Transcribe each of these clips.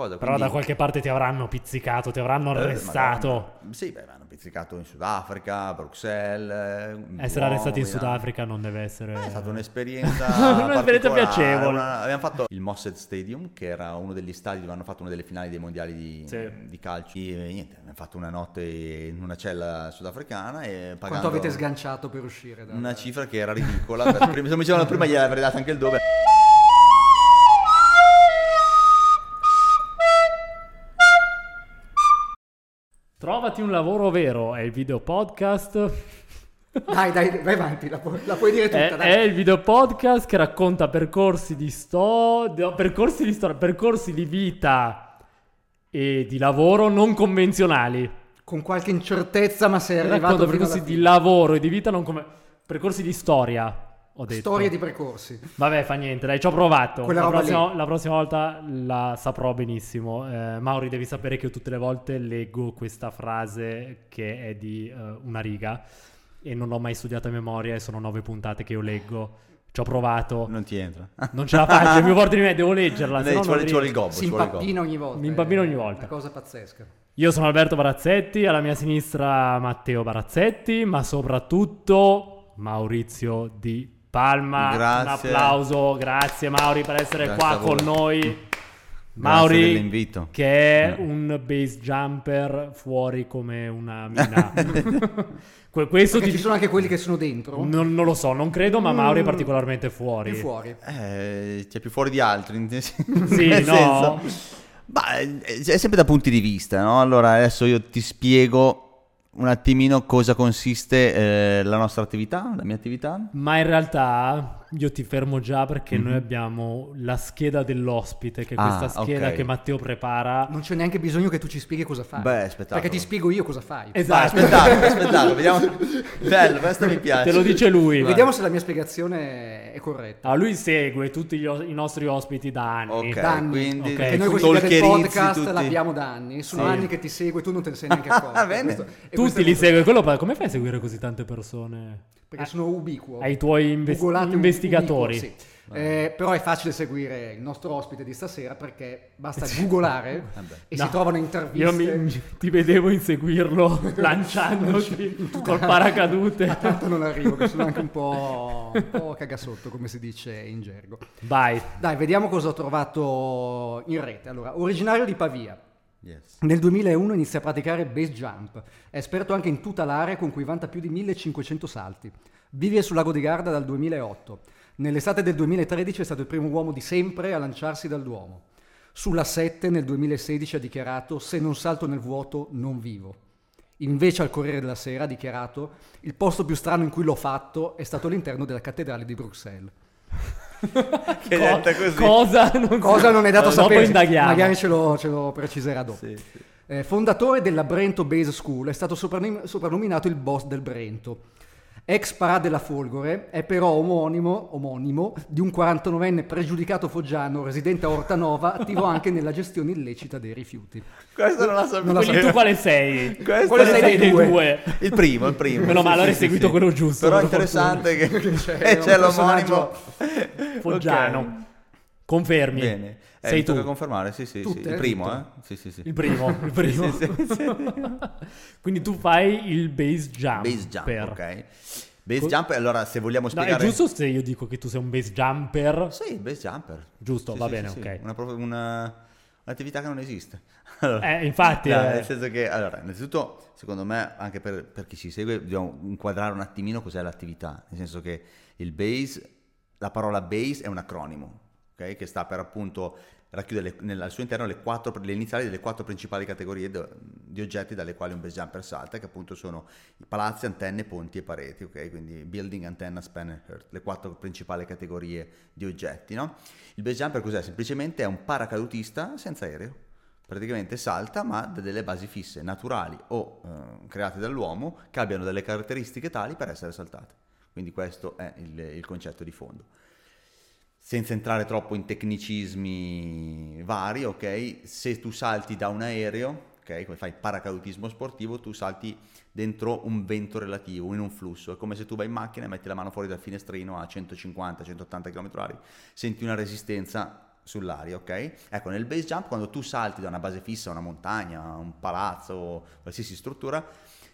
Cosa, Però quindi- da qualche parte ti avranno pizzicato, ti avranno Eh, arrestato. magari- sì, beh, mi hanno pizzicato in Sudafrica, a Bruxelles. Essere Duomo, arrestati in. Sudafrica non deve essere... Eh, È stata un'esperienza Un'esperienza piacevole. una- abbiamo fatto il Mossad Stadium, che era uno degli stadi dove hanno fatto una delle finali dei mondiali di, Sì. di calcio. E niente, abbiamo fatto una notte in una cella sudafricana e pagando Quanto avete sganciato per uscire? Da... una cifra che era ridicola. prima- se mi dicevano prima gliela avrei dato anche il dove. Trovati un lavoro vero, è il video podcast. Dai, dai, vai avanti, la, pu- la puoi dire tutta, È, dai. è il video podcast che racconta percorsi di sto... no, percorsi di storia, percorsi di vita e di lavoro non convenzionali. Con qualche incertezza, ma sei arrivato Racconta percorsi di lavoro e di vita non come... Percorsi di storia, ho detto. Storie di percorsi. Vabbè, fa niente, dai, ci ho provato. La prossima, la prossima volta la saprò benissimo. Eh, Mauri, devi sapere che io tutte le volte leggo questa frase che è di eh, una riga e non l'ho mai studiata a memoria e sono nove puntate che io leggo. Ci ho provato. Non ti entra. Non ce la faccio, è più forte di me, devo leggerla. No ci, vuole, ci vuole il gobbo. Si impappina ogni volta. Mi impappino è ogni volta. Una cosa pazzesca. Io sono Alberto Barazzetti, alla mia sinistra Matteo Barazzetti, ma soprattutto Maurizio Di Palma. Grazie. Un applauso, grazie Mauri per essere Grazie qua con noi. Mauri, che è Eh. un base jumper fuori come una mina. Que- questo Perché ti... ci sono anche quelli che sono dentro. non, non lo so, non credo, ma Mauri è Mm, particolarmente fuori. Più fuori. Eh, c'è più fuori di altri. in- Sì, nel no? senso- Ma eh, è sempre da punti di vista, no? Allora adesso io ti spiego un attimino cosa consiste eh, la nostra attività, la mia attività. Ma in realtà io ti fermo già perché Mhm. noi abbiamo la scheda dell'ospite, che è Ah, questa scheda ok. che Matteo prepara. Non c'è neanche bisogno che tu ci spieghi cosa fai. Beh, spettacolo. Perché ti spiego io cosa fai. Vai, Esatto, aspettate, aspettate, vediamo. Bello, questo mi piace. te lo dice lui. Vediamo se la mia spiegazione è corretta. Ah, lui segue tutti gli o- i nostri ospiti da anni. Ok, Da anni. quindi Ok. Perché noi talkerizzi, podcast tutti- l'abbiamo da anni. Sono Sì. anni che ti segue, tu non te ne sei neanche accorto. Ah, bene. Questo- questo Tutti li segue. Quello, come fai a seguire così tante persone? Perché sono ubiquo. Ai tuoi inves- investigatori. ubiquo, sì. Eh, però è facile seguire il nostro ospite di stasera perché basta googolare Vabbè. e No, si trovano interviste. Io mi- mi- ti vedevo inseguirlo lanciandosi col paracadute. Tanto non arrivo, che sono anche un po', un po' cagasotto, come si dice in gergo. Vai. Dai, vediamo cosa ho trovato in rete. Allora, originario di Pavia. Yes. Nel 2001 inizia a praticare base jump. È esperto anche in tutelare con cui vanta più di 1500 salti. Vive sul lago di Garda dal 2008. Nell'estate del 2013 è stato il primo uomo di sempre a lanciarsi dal Duomo. Sulla 7 nel 2016 ha dichiarato se non salto nel vuoto non vivo. Invece al Corriere della Sera ha dichiarato il posto più strano in cui l'ho fatto è stato all'interno della cattedrale di Bruxelles. Che Co- detta così. Cosa non, Cosa non è dato Dopo sapere? indaghiamo. Magari ce lo, ce lo preciserà dopo. Sì, sì. Eh, fondatore della Brento Base School, è stato soprannom- soprannominato il boss del Brento. Ex parà della Folgore, è però omonimo, omonimo di un 49enne pregiudicato foggiano residente a Ortanova, attivo anche nella gestione illecita dei rifiuti. Questo non la sapevo. Non la Quindi tu quale sei? Questo Quale sei dei due. due? Il primo, il primo. Meno Sì, male, sì, sì, seguito sì. quello giusto, Però è interessante che C'è c'è, c'è l'omonimo. Foggiano. Ok. Confermi? Bene. Eh, Sei tu. confermare, sì, sì, sì. Tutte? Il primo, Tutto. eh? Sì, sì, sì. Il primo, il primo. Sì, sì, sì. Quindi tu fai il base jump. Base jump, per- ok. Base Co- jump, allora se vogliamo No, è spiegare... giusto se io dico che tu sei un base jumper? Sì, base jumper. Giusto, Sì, va sì, bene, sì, sì. ok. Una, una- un'attività che non esiste. Allora, Eh, infatti, no, eh. nel senso che, allora, innanzitutto, secondo me, anche per, per chi ci segue, dobbiamo inquadrare un attimino cos'è l'attività. Nel senso che il base, la parola base è un acronimo, ok? Che sta per appunto racchiudere le- nel- al suo interno le, quattro, le iniziali delle quattro principali categorie do- di oggetti dalle quali un base jumper salta, che appunto sono i palazzi, antenne, ponti e pareti, ok? Quindi building, antenna, span and earth, le quattro principali categorie di oggetti, no? Il base jumper cos'è? Semplicemente è un paracadutista senza aereo. Praticamente salta, ma da delle basi fisse, naturali o eh, create dall'uomo, che abbiano delle caratteristiche tali per essere saltate. Quindi questo è il, il concetto di fondo. Senza entrare troppo in tecnicismi vari, ok? Se tu salti da un aereo, ok? Come fai paracadutismo sportivo, tu salti dentro un vento relativo, in un flusso. È come se tu vai in macchina e metti la mano fuori dal finestrino a 150-180 km/h, senti una resistenza sull'aria, ok? Ecco, nel base jump quando tu salti da una base fissa, una montagna, un palazzo, qualsiasi struttura,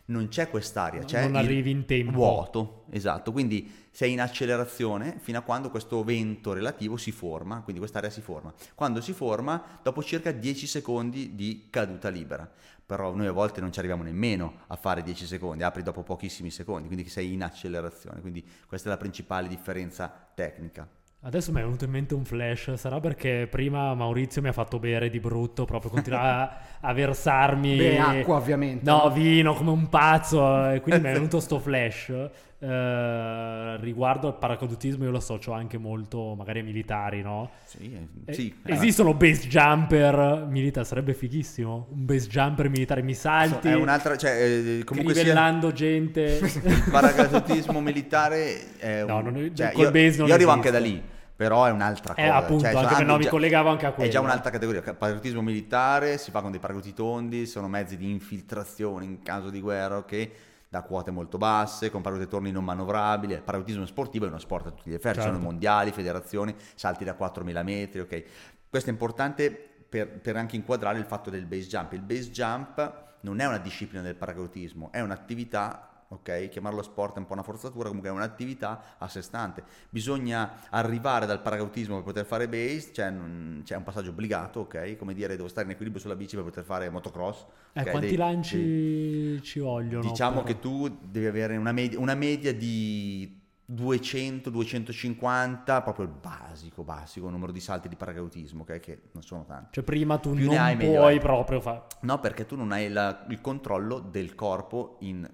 non c'è quest'aria, c'è non arrivi in tempo. vuoto, esatto, quindi sei in accelerazione fino a quando questo vento relativo si forma, quindi quest'area si forma. Quando si forma, dopo circa 10 secondi di caduta libera, però noi a volte non ci arriviamo nemmeno a fare 10 secondi, apri dopo pochissimi secondi, quindi sei in accelerazione, quindi questa è la principale differenza tecnica. Adesso mi è venuto in mente un flash, sarà perché prima Maurizio mi ha fatto bere di brutto, proprio continuava a versarmi... Beh, acqua ovviamente. No, vino come un pazzo, e quindi mi è venuto sto flash. Eh, riguardo al paracadutismo io lo associo anche molto magari ai militari, no? Sì, eh, Eh, sì, esistono base jumper militari, sarebbe fighissimo. Un base jumper militare, mi salti, è un'altra, cioè, eh, comunque sia... crivellando gente. il paracadutismo militare è un... No, non- cioè, col io, base non io arrivo anche da lì però è un'altra Eh, cosa appunto, cioè, anche no, mi collegavo anche a è quello. già un'altra categoria paracadutismo militare si fa con dei paracaduti tondi sono mezzi di infiltrazione in caso di guerra ok da quote molto basse, con paracaduti torni non manovrabili. Il paracadutismo sportivo è uno sport a tutti gli effetti, Certo. sono mondiali, federazioni, salti da 4.000 metri, ok. Questo è importante per, per anche inquadrare il fatto del base jump. Il base jump non è una disciplina del paracadutismo, è un'attività ok? Chiamarlo sport è un po' una forzatura, comunque è un'attività a sé stante. Bisogna arrivare dal paracadutismo per poter fare base, cioè non- c'è un passaggio obbligato, ok? Come dire, devo stare in equilibrio sulla bici per poter fare motocross. Eh, quanti Dei- lanci dei- ci vogliono? Diciamo per- che tu devi avere una media, una media di 200, 250, proprio il basico, basico numero di salti di paracadutismo, ok? Che non sono tanti. Cioè prima tu Più non hai, meglio puoi è. proprio fare... No, perché tu non hai la- il controllo del corpo in-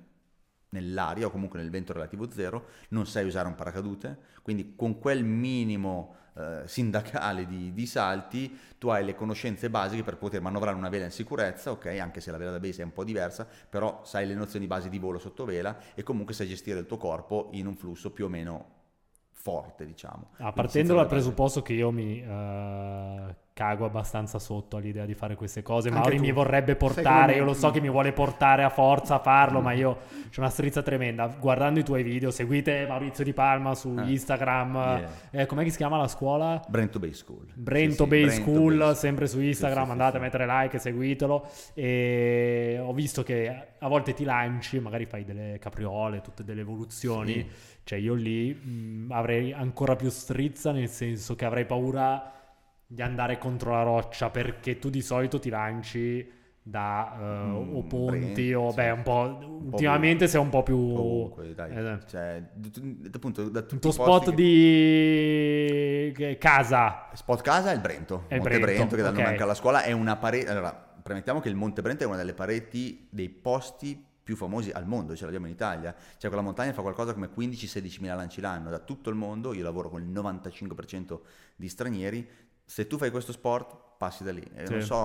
nell'aria o comunque nel vento relativo zero, non sai usare un paracadute, quindi con quel minimo eh, sindacale di, di salti tu hai le conoscenze basiche per poter manovrare una vela in sicurezza, ok? Anche se la vela da base è un po' diversa, però sai le nozioni basi di volo sotto vela e comunque sai gestire il tuo corpo in un flusso più o meno forte, diciamo. Ah, partendo dal presupposto che io mi eh, cago abbastanza sotto all'idea di fare queste cose, Anche Mauri tu. mi vorrebbe portare, io lo so che mi vuole portare a forza a farlo, Mm. ma io c'ho una strizza tremenda. Guardando i tuoi video, seguite Maurizio Di Palma su Eh. Instagram, Yeah. eh, com'è che si chiama la scuola? Brento Bay School. Brento Sì, sì, Bay Brento School, Bay- sempre su Instagram, sì, sì, andate sì. a mettere like, seguitelo. E ho visto che a volte ti lanci, magari fai delle capriole, tutte delle evoluzioni. Cioè io lì mh, avrei ancora più strizza, nel senso che avrei paura di andare contro la roccia, perché tu di solito ti lanci da eh, Mm, o ponti o sì. beh un po' po' ultimamente sei un po' più Ovunque, dai. eh, Cioè, appunto, da tutti il spot che- di casa Spot casa è il Brento, È il Monte Brento, Brento, che dà il nome ok. anche alla scuola, è una parete, allora, premettiamo che il Monte Brento è una delle pareti dei posti più famosi al mondo, ce l'abbiamo in Italia, cioè quella montagna fa qualcosa come 15-16 mila lanci l'anno da tutto il mondo, io lavoro con il 95% di stranieri, se tu fai questo sport passi da lì, E Sì. non, so,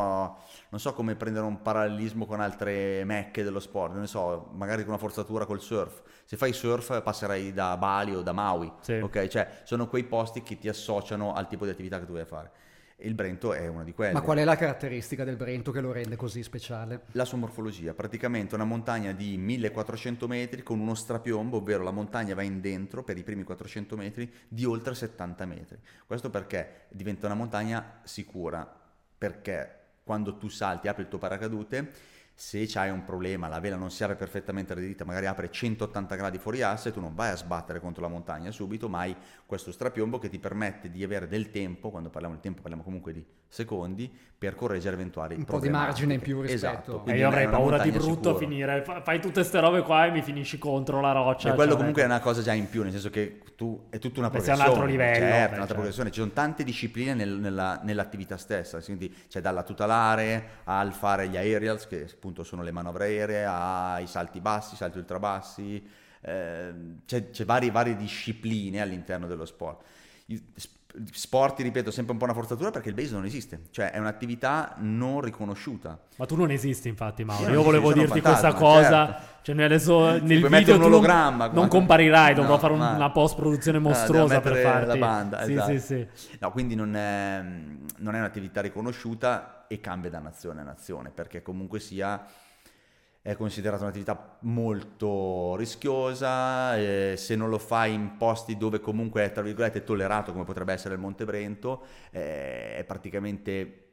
non so come prendere un parallelismo con altre mecche dello sport, non ne so, magari con una forzatura col surf, se fai surf passerai da Bali o da Maui, Sì. ok? Cioè sono quei posti che ti associano al tipo di attività che tu vuoi fare. E il Brento è una di quelle. Ma qual è la caratteristica del Brento che lo rende così speciale? La sua morfologia, praticamente una montagna di 1400 metri con uno strapiombo, ovvero la montagna va in dentro per i primi 400 metri di oltre 70 metri. Questo perché diventa una montagna sicura, perché quando tu salti, apri il tuo paracadute, se c'hai un problema, la vela non si apre perfettamente reddita, magari apre 180 gradi fuori asse, tu non vai a sbattere contro la montagna subito, ma hai questo strapiombo che ti permette di avere del tempo, quando parliamo di tempo parliamo comunque di secondi, per correggere eventuali Un po' di margine in più rispetto. Esatto, e io è avrei paura di brutto a sicura. finire Fa- fai tutte ste robe qua e mi finisci contro la roccia E quello cioè, comunque è ecco. una cosa già in più, nel senso che tu è tutta una sei a un progressione. altro livello, Certo, beh, un'altra certo. progressione. Ci sono tante discipline nel- nella- nell'attività stessa, quindi c'è dalla tutelare al fare gli aerials, che appunto sono le manovre aeree, ai salti bassi, salti ultrabassi, ehm, c'è, c'è varie, varie discipline all'interno dello sport. Sport, ripeto, sempre un po' una forzatura perché il base non esiste, cioè è un'attività non riconosciuta. ma tu non esisti infatti Mauro Io io non volevo dirti un questa fantasma, cosa certo. cioè noi adesso nel video un non- ologramma non, qua. comparirai dovrò No, fare un- ma- una post produzione Ah, devo mostruosa per farti la banda, sì, esatto. sì, sì. No, quindi non è, non è un'attività riconosciuta e cambia da nazione a nazione, perché comunque sia è considerata un'attività molto rischiosa, eh, se non lo fai in posti dove comunque è tra virgolette tollerato come potrebbe essere il Monte Brento, eh, è praticamente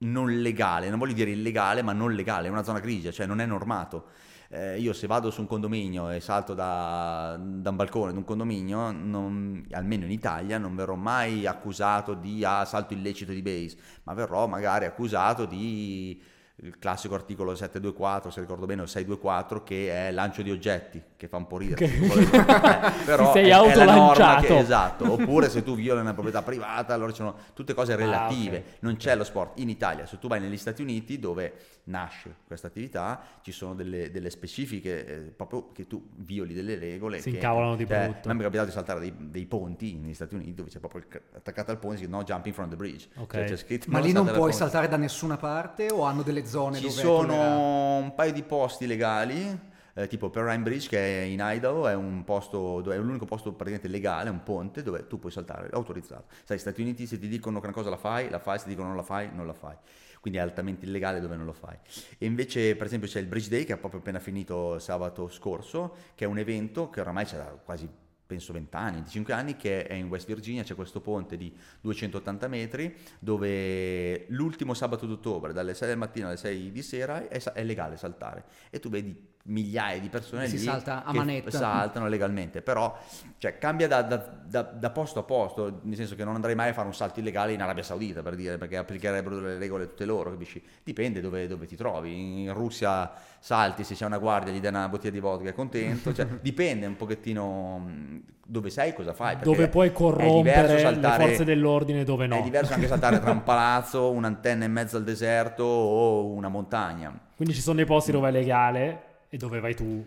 non legale, non voglio dire illegale, ma non legale, è una zona grigia, cioè non è normato. Eh, io se vado su un condominio e salto da, da un balcone di un condominio, non, almeno in Italia, non verrò mai accusato di ah, salto illecito di base, ma verrò magari accusato di il classico articolo 724, se ricordo bene, o 624, che è lancio di oggetti, che fa un po' ridere. Che... eh, però sei è, è la norma che, esatto, oppure se tu violi una proprietà privata, allora ci sono tutte cose relative, ah, okay. non c'è lo sport. In Italia, se tu vai negli Stati Uniti, dove nasce questa attività, ci sono delle, delle specifiche, eh, proprio che tu violi delle regole. Si che, incavolano di cioè, brutto. A me è capitato di saltare dei, dei, ponti negli Stati Uniti, dove c'è proprio attaccato al ponte, si dice no jumping from the bridge. Okay. Cioè, scritto, Ma lì non puoi saltare da nessuna parte o hanno delle zone ci dove... Ci sono un paio di posti legali, eh, tipo Perrine Bridge che è in Idaho, è, un posto è l'unico posto praticamente legale, un ponte dove tu puoi saltare, autorizzato. Sai, Stati Uniti se ti dicono che una cosa la fai, la fai, se ti dicono non la fai, non la fai. Quindi è altamente illegale dove non lo fai. E invece, per esempio, c'è il Bridge Day che è proprio appena finito sabato scorso, che è un evento che oramai c'è da quasi penso 20 anni, 25 anni, che è in West Virginia, c'è questo ponte di 280 metri, dove l'ultimo sabato d'ottobre, dalle 6 del mattino alle 6 di sera, è, è legale saltare. E tu vedi migliaia di persone si lì salta a manetta. saltano legalmente, però cioè, cambia da, da, da, da, posto a posto, nel senso che non andrei mai a fare un salto illegale in Arabia Saudita per dire, perché applicherebbero delle regole tutte loro, capisci? Dipende dove, dove ti trovi, in Russia salti, se c'è una guardia gli dai una bottiglia di vodka è contento, cioè, dipende un pochettino dove sei, cosa fai. Dove puoi corrompere saltare, le forze dell'ordine, dove no. È diverso anche saltare tra un palazzo, un'antenna in mezzo al deserto o una montagna. Quindi ci sono dei posti dove è legale e dove vai tu?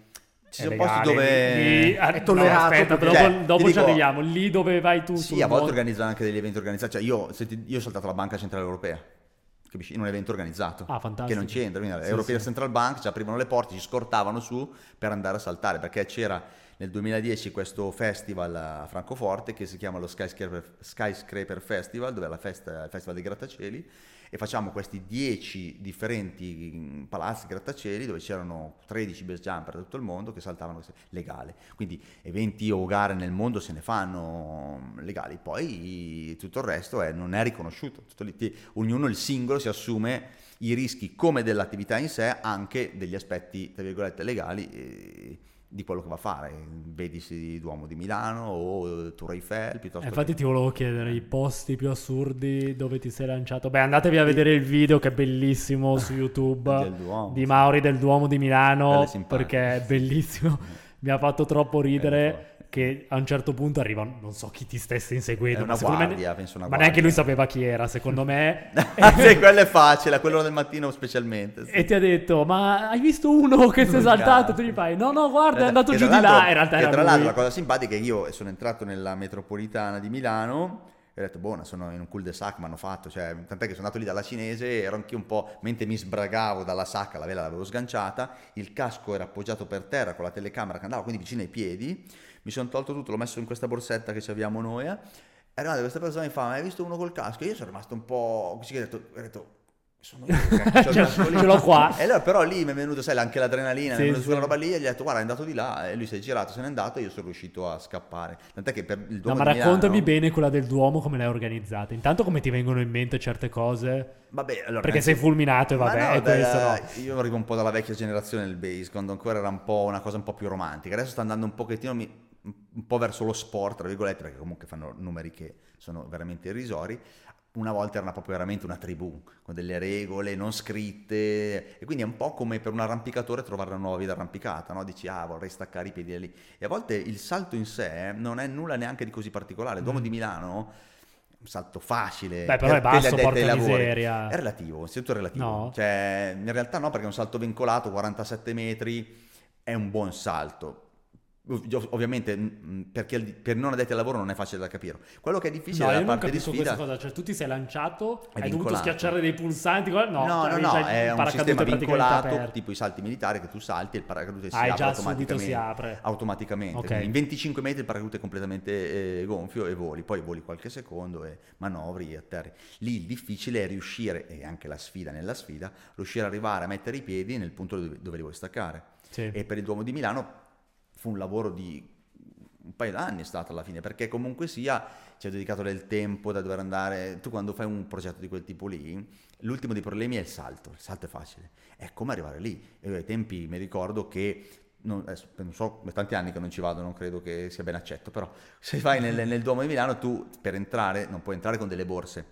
Ci sono posti dove lì, è tollerato. No, aspetta, dopo, cioè, dopo ci dico, arriviamo. Lì dove vai tu. Sì, a volte organizzano anche degli eventi organizzati. Cioè, io, ti, io ho saltato la Banca Centrale Europea capisci? in un evento organizzato ah, che non c'entra. Quindi sì, European sì. Central Bank ci aprivano le porte, ci scortavano su per andare a saltare perché c'era nel 2010 questo festival a Francoforte che si chiama lo Skyscraper, Skyscraper Festival, dove è la festa, il festival dei grattacieli e facciamo questi 10 differenti mm, palazzi grattacieli dove c'erano 13 base jumper da tutto il mondo che saltavano legale. Quindi eventi o gare nel mondo se ne fanno mm, legali, poi tutto il resto è, non è riconosciuto. Lì, ognuno il singolo si assume i rischi come dell'attività in sé, anche degli aspetti, tra virgolette, legali. E, di quello che va a fare, vedi Duomo di Milano o Tour Eiffel piuttosto eh, Infatti che... ti volevo chiedere i posti più assurdi dove ti sei lanciato. Beh, andatevi a vedere il video che è bellissimo su YouTube Duomo, di Mauri del Duomo di Milano perché è bellissimo. Mi ha fatto troppo ridere che a un certo punto arriva, non so chi ti stesse inseguendo, una ma, guardia, me, penso una ma guardia. neanche lui sapeva chi era, secondo me. sì, quello è facile, a quello del mattino specialmente. Sì. E ti ha detto, ma hai visto uno che si è saltato? Tu gli fai, no, no, guarda, è andato giù di là. In realtà era tra l'altro la cosa simpatica è che io sono entrato nella metropolitana di Milano ho detto, buona, sono in un cul-de-sac, mi hanno fatto, cioè, tant'è che sono andato lì dalla cinese, ero anche un po', mentre mi sbragavo dalla sacca, la vela l'avevo sganciata, il casco era appoggiato per terra con la telecamera che andava quindi vicino ai piedi, mi sono tolto tutto, l'ho messo in questa borsetta che abbiamo noi, eh. e guarda, questa persona mi fa, ma hai visto uno col casco? E io sono rimasto un po', così ho detto, ho detto sono io che ce, ce l'ho qua. E allora però lì mi è venuto, sai, anche l'adrenalina, sì, mi è venuta sì. quella roba lì e gli ho detto guarda è andato di là e lui si è girato, se n'è andato e io sono riuscito a scappare. Tant'è che per il Duomo No, ma raccontami Milano... bene quella del Duomo come l'hai organizzata. Intanto come ti vengono in mente certe cose? Vabbè, allora, Perché sei fulminato e vabbè, no, questo no. Io arrivo un po' dalla vecchia generazione del base, quando ancora era un po' una cosa un po' più romantica. Adesso sta andando un pochettino un po' verso lo sport, tra virgolette, perché comunque fanno numeri che sono veramente irrisori una volta era proprio veramente una tribù, con delle regole non scritte, e quindi è un po' come per un arrampicatore trovare una nuova via d'arrampicata, no? Dici, ah, vorrei staccare i piedi da lì. E a volte il salto in sé non è nulla neanche di così particolare. Duomo mm. di Milano un salto facile. Beh, però per, è basso, porca miseria. È relativo, è tutto relativo. No. Cioè, in realtà no, perché un salto vincolato, 47 metri, è un buon salto Ov- Ovviamente mh, perché per non addetti al lavoro non è facile da capire. Quello che è difficile No, è la parte di sfida. cosa. Cioè, tu ti sei lanciato, hai dovuto vincolato. schiacciare dei pulsanti. No, No, no, avevi no, il è un sistema vincolato, aperto. tipo i salti militari che tu salti e il paracadute si Ah, apre automaticamente. si apre. automaticamente. Ok. Quindi in 25 metri il paracadute è completamente eh, gonfio e voli, poi voli qualche secondo e manovri e atterri. Lì il difficile è riuscire, e anche la sfida nella sfida, riuscire ad arrivare a mettere i piedi nel punto dove, dove li vuoi staccare. Sì. E per il Duomo di Milano fu un lavoro di un paio d'anni è stato alla fine, perché comunque sia ci ha dedicato del tempo da dover andare. Tu quando fai un progetto di quel tipo lì, l'ultimo dei problemi è il salto. Il salto è facile, è come arrivare lì. E ai tempi mi ricordo che. Non, adesso, non so, tanti anni che non ci vado, non credo che sia ben accetto, però se vai nel, nel Duomo di Milano tu per entrare non puoi entrare con delle borse,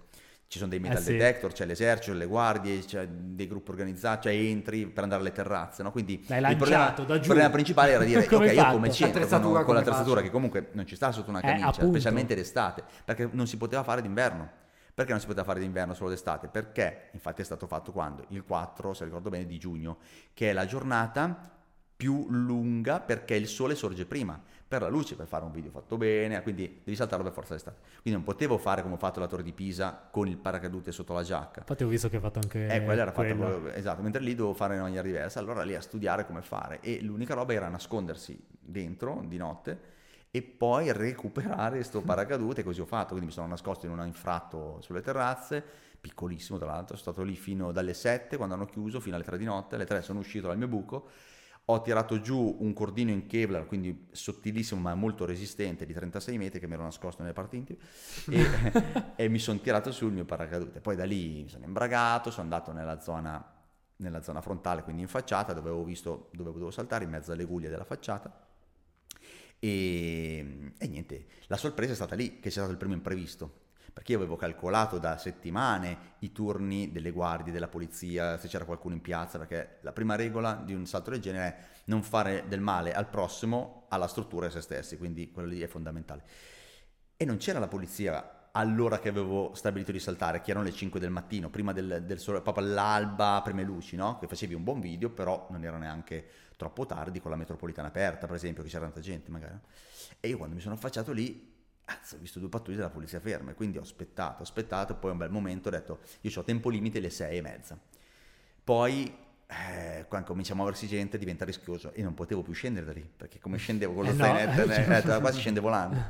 ci sono dei metal Eh sì. detector, c'è l'esercito, le guardie, c'è dei gruppi organizzati, cioè entri per andare alle terrazze, no? Quindi L'hai il problema, problema principale era dire, ok, io come c'entro L'attrezzatura con, con come l'attrezzatura faccio? che comunque non ci sta sotto una Eh, camicia, appunto. specialmente d'estate, perché non si poteva fare d'inverno. Perché non si poteva fare d'inverno solo d'estate? Perché infatti è stato fatto quando? Il 4, se ricordo bene, di giugno, che è la giornata più lunga perché il sole sorge prima. Per la luce, per fare un video fatto bene, quindi devi saltarlo per forza d'estate. Quindi non potevo fare come ho fatto la torre di Pisa con il paracadute sotto la giacca. Infatti ho visto che hai fatto anche Eh, quella era fatta proprio- esatto, mentre lì dovevo fare in una maniera diversa, allora lì a studiare come fare e l'unica roba era nascondersi dentro di notte e poi recuperare sto paracadute, così ho fatto, quindi mi sono nascosto in un infratto sulle terrazze, piccolissimo tra l'altro, sono stato lì fino dalle 7 quando hanno chiuso, fino alle 3 di notte, alle 3 sono uscito dal mio buco, ho tirato giù un cordino in Kevlar, quindi sottilissimo ma molto resistente, di 36 metri che mi ero nascosto nelle parti intime e, e mi sono tirato sul mio paracadute. Poi da lì mi sono imbragato, sono andato nella zona, nella zona frontale, quindi in facciata, dove avevo visto dove potevo saltare, in mezzo alle guglie della facciata. E, e niente, la sorpresa è stata lì che c'è stato il primo imprevisto. Perché io avevo calcolato da settimane i turni delle guardie, della polizia, se c'era qualcuno in piazza, perché la prima regola di un salto del genere è non fare del male al prossimo, alla struttura e a se stessi, quindi quello lì è fondamentale. E non c'era la polizia all'ora che avevo stabilito di saltare, che erano le 5 del mattino, prima del, del sole, proprio all'alba, prime luci, no? Che facevi un buon video, però non era neanche troppo tardi con la metropolitana aperta, per esempio, che c'era tanta gente magari. E io quando mi sono affacciato lì, ho visto due pattuglie della polizia ferme, quindi ho aspettato, ho aspettato, poi a un bel momento ho detto, io ho tempo limite le 6 e mezza. Poi eh, quando comincia a muoversi gente diventa rischioso e non potevo più scendere da lì perché come scendevo con lo Eh no. eh, eh, quasi scende volando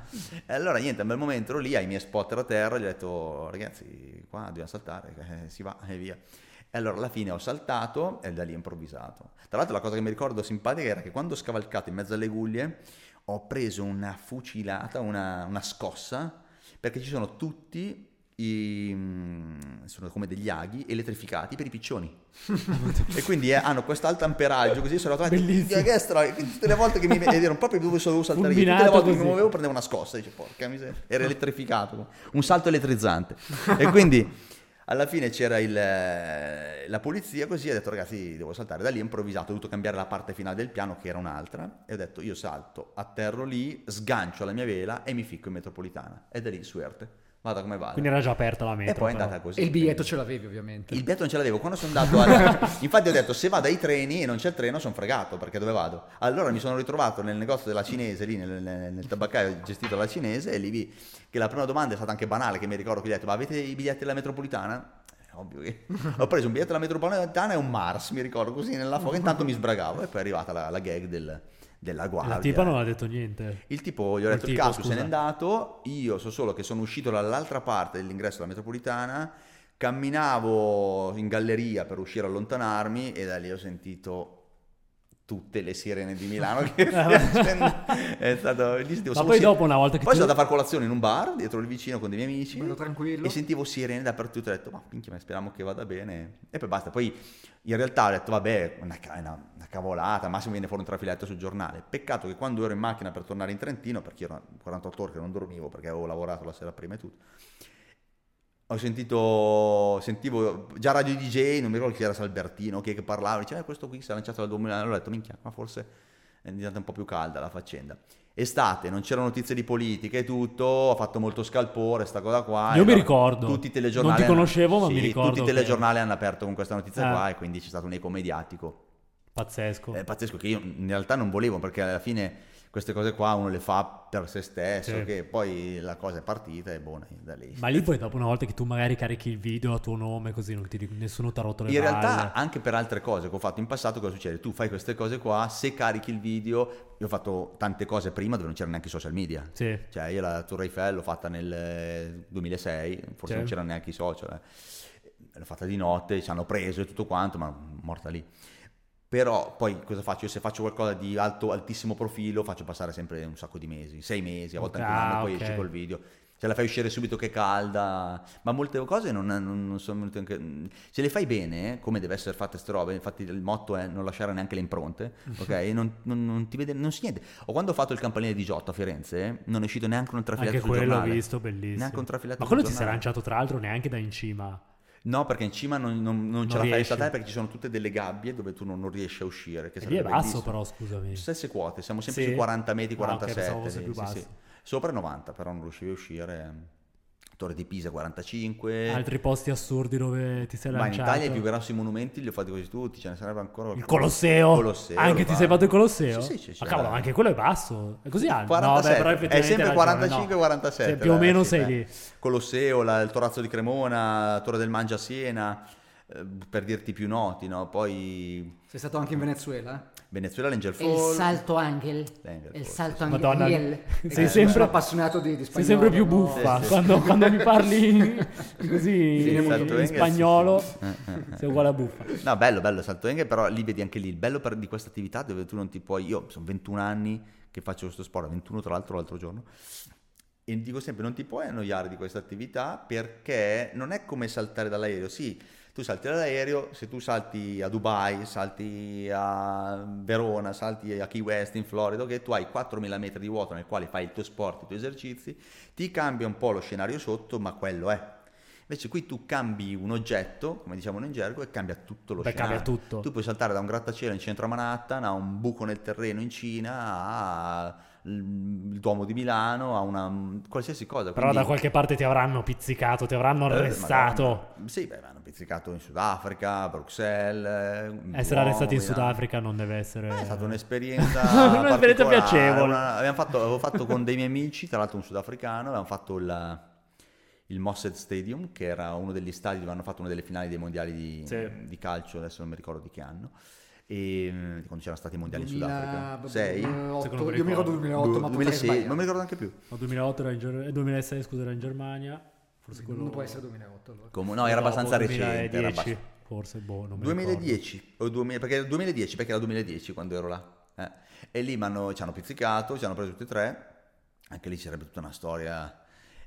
e allora niente a un bel momento ero lì ai miei spotter a terra gli ho detto ragazzi qua dobbiamo saltare eh, si va e via e allora alla fine ho saltato e da lì ho improvvisato tra l'altro la cosa che mi ricordo simpatica era che quando ho scavalcato in mezzo alle guglie ho preso una fucilata una, una scossa perché ci sono tutti i, mm, sono come degli aghi elettrificati per i piccioni e quindi eh, hanno quest'alto amperaggio così sono Bellissimo. che strano, tutte le volte che mi ed proprio dove dovevo saltare io tutte le volte che mi così. muovevo prendevo una scossa dice porca miseria era elettrificato un salto elettrizzante e quindi alla fine c'era il, eh, la polizia così ho detto ragazzi devo saltare da lì ho improvvisato ho dovuto cambiare la parte finale del piano che era un'altra e ho detto io salto atterro lì sgancio la mia vela e mi ficco in metropolitana e da lì suerte vada come vada Quindi era già aperta la metro. e poi è però. andata così E il biglietto quindi- ce l'avevi ovviamente. il biglietto non ce l'avevo, quando sono andato al... Infatti ho detto, se vado ai treni e non c'è il treno sono fregato, perché dove vado? Allora mi sono ritrovato nel negozio della cinese, lì nel, nel- nel tabaccaio gestito dalla cinese, e lì vi... che la prima domanda è stata anche banale, che mi ricordo che gli ho detto, ma avete i biglietti della metropolitana? Eh, Ovvio che... ho preso un biglietto della metropolitana e un Mars, mi ricordo, così nella foga, intanto mi sbragavo, e poi è arrivata la, la gag del- della guardia. La tipa non ha detto niente. Il tipo, gli ho Il detto il tipo, caso se n'è andato, io so solo che sono uscito dall'altra parte dell'ingresso della metropolitana, camminavo in galleria per uscire a allontanarmi e da lì ho sentito tutte le sirene di Milano che è stato lì Ma poi sirene. dopo una volta che poi sono andato a fare colazione in un bar dietro il vicino con dei miei amici Bello tranquillo. e sentivo sirene dappertutto ho detto ma minchia ma speriamo che vada bene e poi basta poi in realtà ho detto vabbè una, una- una cavolata massimo viene fuori un trafiletto sul giornale peccato che quando ero in macchina per tornare in Trentino perché ero 48 ore che non dormivo perché avevo lavorato la sera prima e tutto ho sentito, sentivo già Radio DJ, non mi ricordo chi era Salbertino, che, che parlava, diceva eh, questo qui si è lanciato dal 2000, allora ho detto minchia, ma forse è diventata un po' più calda la faccenda. Estate, non c'erano notizie di politica e tutto, ha fatto molto scalpore sta cosa qua. Io mi allora ricordo. Tutti i telegiornali Non ti hanno- conoscevo, ma sì, mi ricordo Tutti i che- telegiornali hanno aperto con questa notizia Eh. qua e quindi c'è stato un eco mediatico Pazzesco. è pazzesco che io in realtà non volevo perché alla fine queste cose qua uno le fa per se stesso, Sì. che poi la cosa è partita e buona, da lì. Ma lì poi dopo una volta che tu magari carichi il video a tuo nome così non ti, nessuno ti ha rotto le In balle. realtà anche per altre cose che ho fatto in passato cosa succede? Tu fai queste cose qua, se carichi il video, io ho fatto tante cose prima dove non c'erano neanche i social media. Sì. Cioè io la Tour Eiffel l'ho fatta nel eh, 2006, forse Sì. non c'erano neanche i social. eh. L'ho fatta di notte, ci hanno preso e tutto quanto, ma morta lì. Però poi cosa faccio? Io se faccio qualcosa di alto, altissimo profilo faccio passare sempre un sacco di mesi, sei mesi, a volte anche un Ah, anno, poi ok. esci col video. Se la fai uscire subito che è calda, ma molte cose non, non- non sono venute anche... Se le fai bene, come deve essere fatte ste robe, infatti il motto è non lasciare neanche le impronte, ok? Non, non- ti vede, non si niente. O quando ho fatto il campanile di Giotto a Firenze, non è uscito neanche un trafiletto Anche sul quello ho giornale. visto, bellissimo. Neanche un trafiletto Ma quello ti si è lanciato tra l'altro neanche da in cima. No, perché in cima non, non- non ce Non la fai riesci. saltare perché ci sono tutte delle gabbie dove tu non, non riesci a uscire. Che lì è basso bellissimo. però, scusami. Stesse quote, siamo sempre Sì? sui 40 metri, Ah, ok, 47. pensavo fosse sì, sì. Sopra i 90, però non riuscivi a uscire. Torre di Pisa 45. Altri posti assurdi dove ti sei Ma in lanciato. Italia i più grossi monumenti li ho fatti quasi tutti, ce ne sarebbe ancora Il Colosseo. Colosseo, anche ti sei fatto il Colosseo? Sì, sì, sì, Ma cavolo, anche quello è basso. È così alto. 47, No, beh, però è sempre hai ragione, 45 no. 47 Cioè, più o meno sei beh. lì. Colosseo, la- il Torazzo di Cremona, Torre del Mangia a Siena, eh, per dirti più noti, no? Poi Sei stato anche in Venezuela? Venezuela, l'Angel E il Fall. salto angel. L'Angel E il Fall, salto sì, angel. Madonna, Angel. sei Eh, sempre, appassionato di, di sei spagnolo. sempre più no? buffa. Sì, sì. Quando, quando mi parli così il in, salto in Engel, spagnolo, sì, sì. Eh, eh, sei uguale a buffa. No, bello, bello il salto Engel, però lì vedi anche lì il bello per- di questa attività dove tu non ti puoi... Io sono 21 anni che faccio questo sport, 21 tra l'altro l'altro giorno, e dico sempre non ti puoi annoiare di questa attività perché non è come saltare dall'aereo, sì, tu salti dall'aereo, se tu salti a Dubai, salti a Verona, salti a Key West in Florida, che tu hai 4.000 metri di vuoto nel quale fai il tuo sport, i tuoi esercizi, ti cambia un po' lo scenario sotto, ma quello è. Invece qui tu cambi un oggetto, come diciamo in gergo, e cambia tutto lo Beh, scenario. cambia tutto. Tu puoi saltare da un grattacielo in centro a Manhattan a un buco nel terreno in Cina, a il Duomo di Milano, a una qualsiasi cosa. Però Quindi- da qualche parte ti avranno pizzicato, ti avranno eh, arrestato. magari- sì, beh, mi hanno pizzicato in Sudafrica, a Bruxelles. Essere Duomo, arrestati in. Sudafrica non deve essere... Eh, È stata un'esperienza, Un'esperienza piacevole. una- abbiamo fatto, avevo fatto con dei miei amici, tra l'altro un sudafricano, abbiamo fatto il, il Mossad Stadium, che era uno degli stadi dove hanno fatto una delle finali dei mondiali di, Sì. di calcio, adesso non mi ricordo di che anno, e, mm, quando c'erano stati i mondiali in 2000, Sudafrica. 6? 2008, Secondo me io mi ricordo ricordo. 2008, ma potrei 2006, sbagliare. non mi ricordo neanche più. No, 2008 era in Ger- eh, 2006 scusa era in Germania. Forse quello... Non può essere 2008 allora. Come- no, era dopo, abbastanza recente. Era 2010, abbastanza- forse, boh, non mi 2010, o 2000 perché era 2010, perché era 2010 quando ero là. eh. E lì ci hanno pizzicato, ci hanno preso tutti e tre, anche lì sarebbe tutta una storia.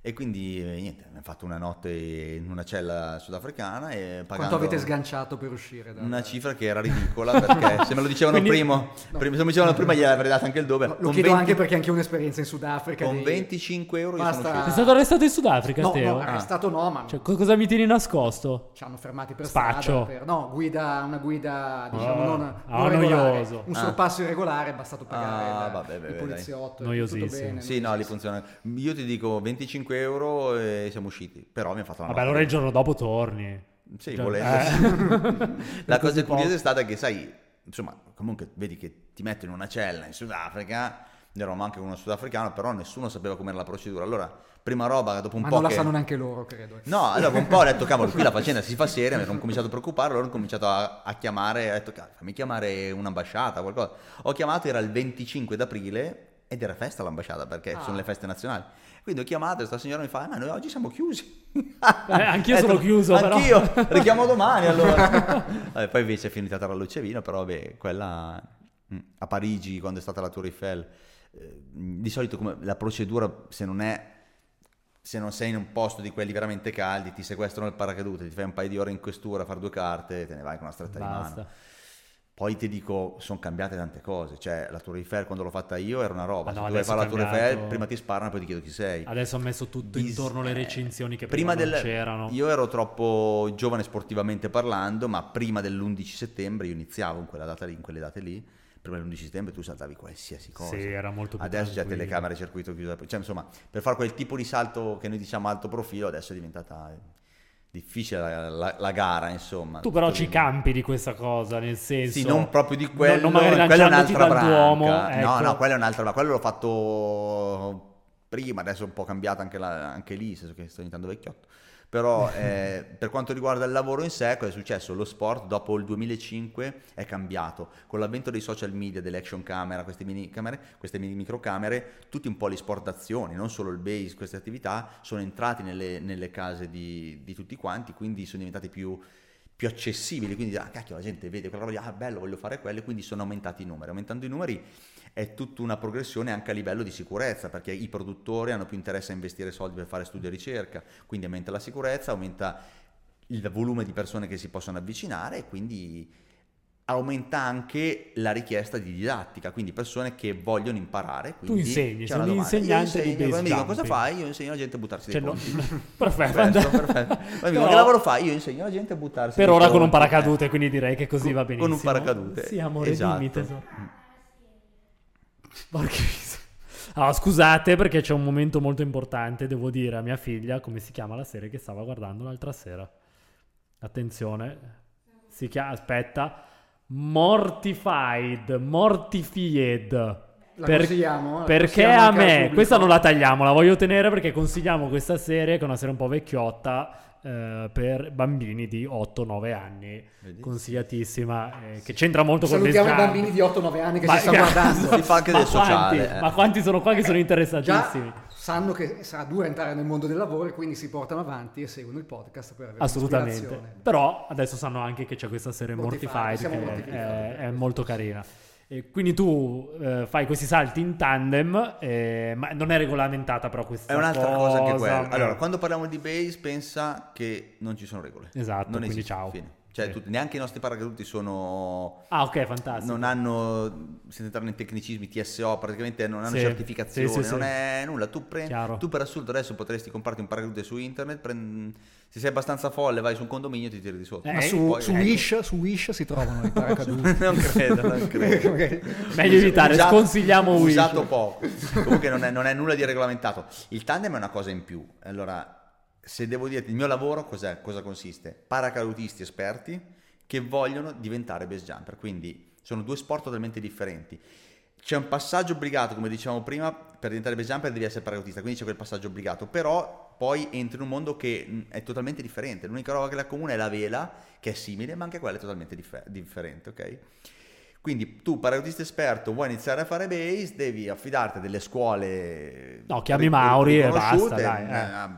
E quindi eh, niente, abbiamo fatto una notte in una cella sudafricana e pagando Quanto avete sganciato per uscire? da- una cifra che era ridicola perché se me lo dicevano Quindi- prima, prima- se me lo dicevano prima gli avrei dato anche il doppio. No, Lo Con chiedo 20 anche perché anche un'esperienza in Sudafrica. con di- 25 euro io Basta. sono Sei uscito. stato arrestato in Sudafrica, No, Teo? no, arrestato no, ma Cioè, co- cosa mi tieni nascosto? ci hanno fermati per Spaccio. strada. Per... No, guida, una guida diciamo Ah, non, ah, non regolare. noioso. Un Ah. sorpasso irregolare, è bastato pagare Ah, il, vabbè, il vabbè, dai. poliziotto. tutto Noiosissimo. bene, Sì, no, lì funziona. Io ti dico 25 euro e siamo usciti. Però mi ha fatto una Vabbè, allora il giorno dopo torni. Sì, Già- volendo. eh. La cosa curiosa è stata che, sai, insomma, comunque vedi che ti mettono in una cella in Sudafrica, noi eravamo anche con uno sudafricano, però nessuno sapeva com'era la procedura. Allora, prima roba, dopo un Ma po' non la che... sanno neanche loro, credo. No, allora dopo un po' ho detto, cavolo, qui la faccenda si fa seria, mi sono cominciato a preoccupare, allora ho cominciato a, a chiamare, ho detto, fammi chiamare un'ambasciata, qualcosa. Ho chiamato, era il 25 d'aprile ed era festa l'ambasciata, perché Ah. sono le feste nazionali. Quindi ho chiamato e questa signora mi fa, "Eh, ma noi oggi siamo chiusi. anch'io Ho sono chiuso, però. Anch'io, richiamo domani allora. Vabbè, poi invece è finita tra la luce e vino, però vabbè, quella mm, a Parigi, quando è stata la Tour Eiffel, eh, di solito come la procedura, se non è se non sei in un posto di quelli veramente caldi, ti sequestrano il paracadute, ti fai un paio di ore in questura a fare due carte, te ne vai con una stretta di mano. Poi ti dico, sono cambiate tante cose. Cioè, la Tour Eiffel quando l'ho fatta io era una roba. Se no, tu vuoi fare la Tour. Eiffel, prima ti sparano, poi ti chiedo chi sei. Adesso ho messo tutto Dis- intorno alle eh, recinzioni che prima, del- non c'erano. Io ero troppo giovane sportivamente parlando, ma prima dell'11 settembre io iniziavo in quella data lì, in quelle date lì. Prima dell'11 settembre tu saltavi qualsiasi cosa. Sì, era molto più Adesso c'è telecamere, circuito chiuso. Cioè, insomma, per fare quel tipo di salto che noi diciamo alto profilo, adesso è diventata difficile la, la- la gara, insomma. Tu però ci lì. campi di questa cosa, nel senso... Sì, non proprio di non- quello, non magari quella è lanciandoti un'altra branca. Duomo, No, ecco. no, quella è un'altra branca. Quello l'ho fatto prima, adesso è un po' cambiato anche, la- anche lì, nel senso che sto diventando vecchiotto. Però eh, per quanto riguarda il lavoro in sé, cosa è successo? Lo sport dopo il 2005 è cambiato. Con l'avvento dei social media, delle action camera, queste mini camere, queste mini microcamere, tutti un po' le sport d'azione, non solo il base, queste attività, sono entrati nelle, nelle case di, di tutti quanti, quindi sono diventati più, più accessibili. Quindi, ah, cacchio, la gente vede quella roba ah, bello, voglio fare quello, quindi sono aumentati i numeri. Aumentando i numeri è tutta una progressione anche a livello di sicurezza, perché i produttori hanno più interesse a investire soldi per fare studio e ricerca, quindi aumenta la sicurezza, aumenta il volume di persone che si possono avvicinare e quindi aumenta anche la richiesta di didattica, quindi persone che vogliono imparare. Quindi insegni, sei un insegnante di base mi dicono cosa fai? Io insegno alla gente a buttarsi Cioè, dei no- ponti. perfetto. Perfetto, perfetto. Poi mi dicono, Però- che lavoro fai? Io insegno alla gente a buttarsi Per ora con un paracadute, quindi direi che così Con- va con un benissimo. paracadute, Sì, amore, esatto. dimmi, tesoro. Porca. Allora, scusate perché c'è un momento molto importante, devo dire a mia figlia come si chiama la serie che stava guardando l'altra sera. Attenzione, si chiama, aspetta, Mortified, Mortified. La perché consigliamo a me, questa non la tagliamo, la voglio tenere perché consigliamo questa serie che è una serie un po' vecchiotta eh, per bambini di 8-9 anni, Vedi? consigliatissima, eh, che c'entra molto con Salutiamo i bambini di 8-9 anni che Ma- ci stanno guardando. Si fa anche ma del sociale, quanti, eh. ma quanti sono qua che sono interessatissimi? Già sanno che sarà duro entrare nel mondo del lavoro e quindi si portano avanti e seguono il podcast per avere Assolutamente. Però adesso sanno anche che c'è questa serie Mortified, Mortified, che è, è molto carina. E quindi tu eh, fai questi salti in tandem, eh, ma non è regolamentata però questa È un'altra cosa anche quella. ma- Allora, quando parliamo di base, pensa che non ci sono regole. Esatto, non quindi esiste, ciao. fine. Cioè, tutti- neanche i nostri paracaduti sono... Ah ok, fantastico. Non hanno, senza entrare nei tecnicismi, TSO, praticamente non hanno Sì, certificazione, sì, sì, non sì. è nulla. Tu, prendi, Chiaro. tu per assurdo adesso potresti comprarti un paracadute su internet, prend- se sei abbastanza folle vai su un condominio e ti tiri di sotto. Eh, Ma Eh, su, poi- su ecco. Wish, su Wish si trovano i paracaduti. non credo, non credo. Meglio evitare, Usato- sconsigliamo Wish. Usato poco. Comunque non è, non è nulla di regolamentato. Il tandem è una cosa in più. Allora, se devo dirti il mio lavoro cos'è? Cosa consiste? Paracadutisti esperti che vogliono diventare base jumper. Quindi sono due sport totalmente differenti. C'è un passaggio obbligato, come dicevamo prima, per diventare base jumper devi essere paracadutista, quindi c'è quel passaggio obbligato, però poi entri in un mondo che mh, è totalmente differente. L'unica roba che la comune è la vela, che è simile, ma anche quella è totalmente differ- differente, ok? Quindi tu, paracadutista esperto, vuoi iniziare a fare base, devi affidarti a delle scuole... No, chiami ri- Mauri e basta, dai,